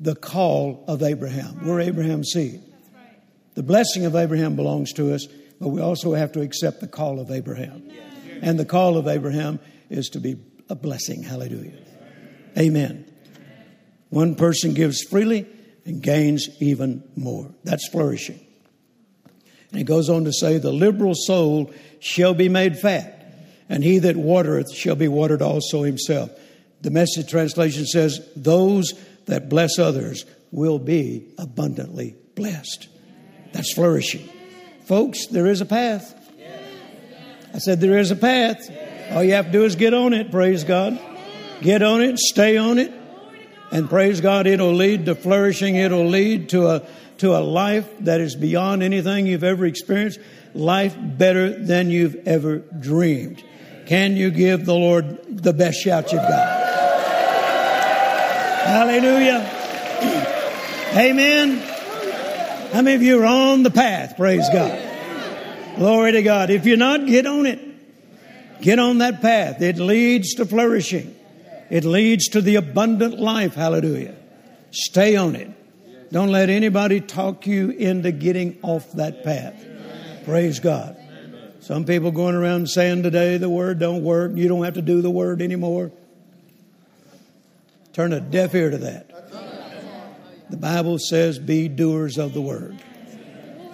the call of Abraham. We're Abraham's seed. The blessing of Abraham belongs to us, but we also have to accept the call of Abraham. And the call of Abraham is to be a blessing. Hallelujah. Amen. One person gives freely and gains even more. That's flourishing. And he goes on to say, The liberal soul shall be made fat, and he that watereth shall be watered also himself. The message translation says, Those that bless others will be abundantly blessed. That's flourishing. Folks, there is a path. I said, There is a path. All you have to do is get on it, praise God. Get on it, stay on it, and praise God, it'll lead to flourishing. It'll lead to a, to a life that is beyond anything you've ever experienced, life better than you've ever dreamed. Can you give the Lord the best shout you've got? Hallelujah. (clears throat) Amen. How many of you are on the path? Praise God. Glory to God. If you're not, get on it. Get on that path. It leads to flourishing. It leads to the abundant life. Hallelujah. Stay on it. Don't let anybody talk you into getting off that path. Praise God. Some people going around saying today the word don't work. You don't have to do the word anymore. Turn a deaf ear to that. The Bible says, be doers of the word.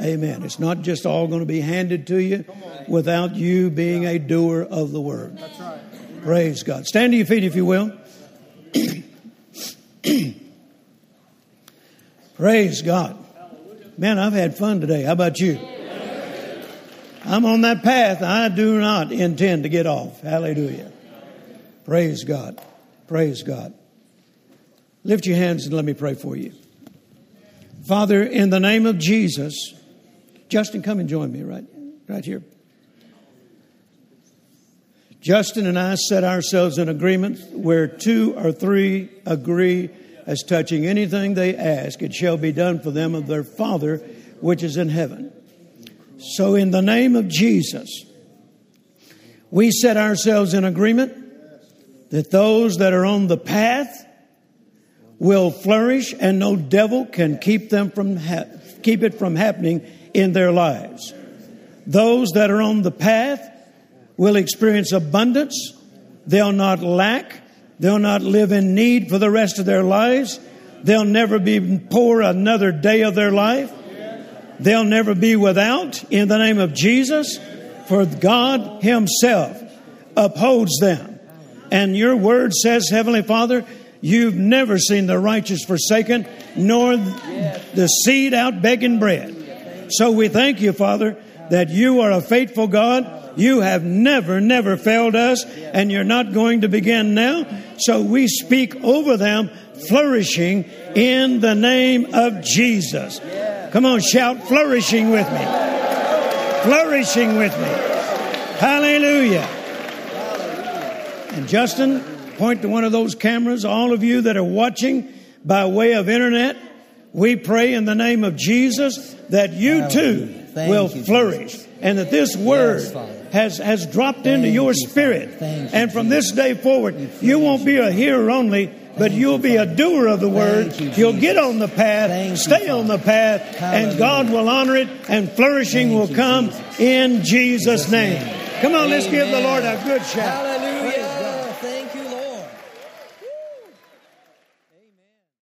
Amen. It's not just all going to be handed to you without you being a doer of the word. Praise God. Stand to your feet if you will. (clears throat) Praise God. Man, I've had fun today. How about you? I'm on that path. I do not intend to get off. Hallelujah. Praise God. Praise God. Lift your hands and let me pray for you. Father, in the name of Jesus, Justin, come and join me right, right here. Justin and I set ourselves in agreement where two or three agree as touching anything they ask, it shall be done for them of their Father which is in heaven. So, in the name of Jesus, we set ourselves in agreement that those that are on the path will flourish and no devil can keep them from ha- keep it from happening in their lives. Those that are on the path will experience abundance. They'll not lack. They'll not live in need for the rest of their lives. They'll never be poor another day of their life. They'll never be without in the name of Jesus, for God Himself upholds them. And your word says, Heavenly Father, you've never seen the righteous forsaken, nor the seed out begging bread. So we thank you, Father, that you are a faithful God you have never, never failed us, and you're not going to begin now. So we speak over them flourishing in the name of Jesus. Come on, shout flourishing with me. Flourishing with me. Hallelujah. And Justin, point to one of those cameras. All of you that are watching by way of internet, we pray in the name of Jesus that you too will flourish and that this word has, has dropped Thank into your you, spirit. and from this day forward, you won't be a hearer only, but you'll be a doer of the word. You, will get on the path, stay on the path, and God will honor it, and flourishing will come in Jesus' name. Come on, let's give the Lord a good shout.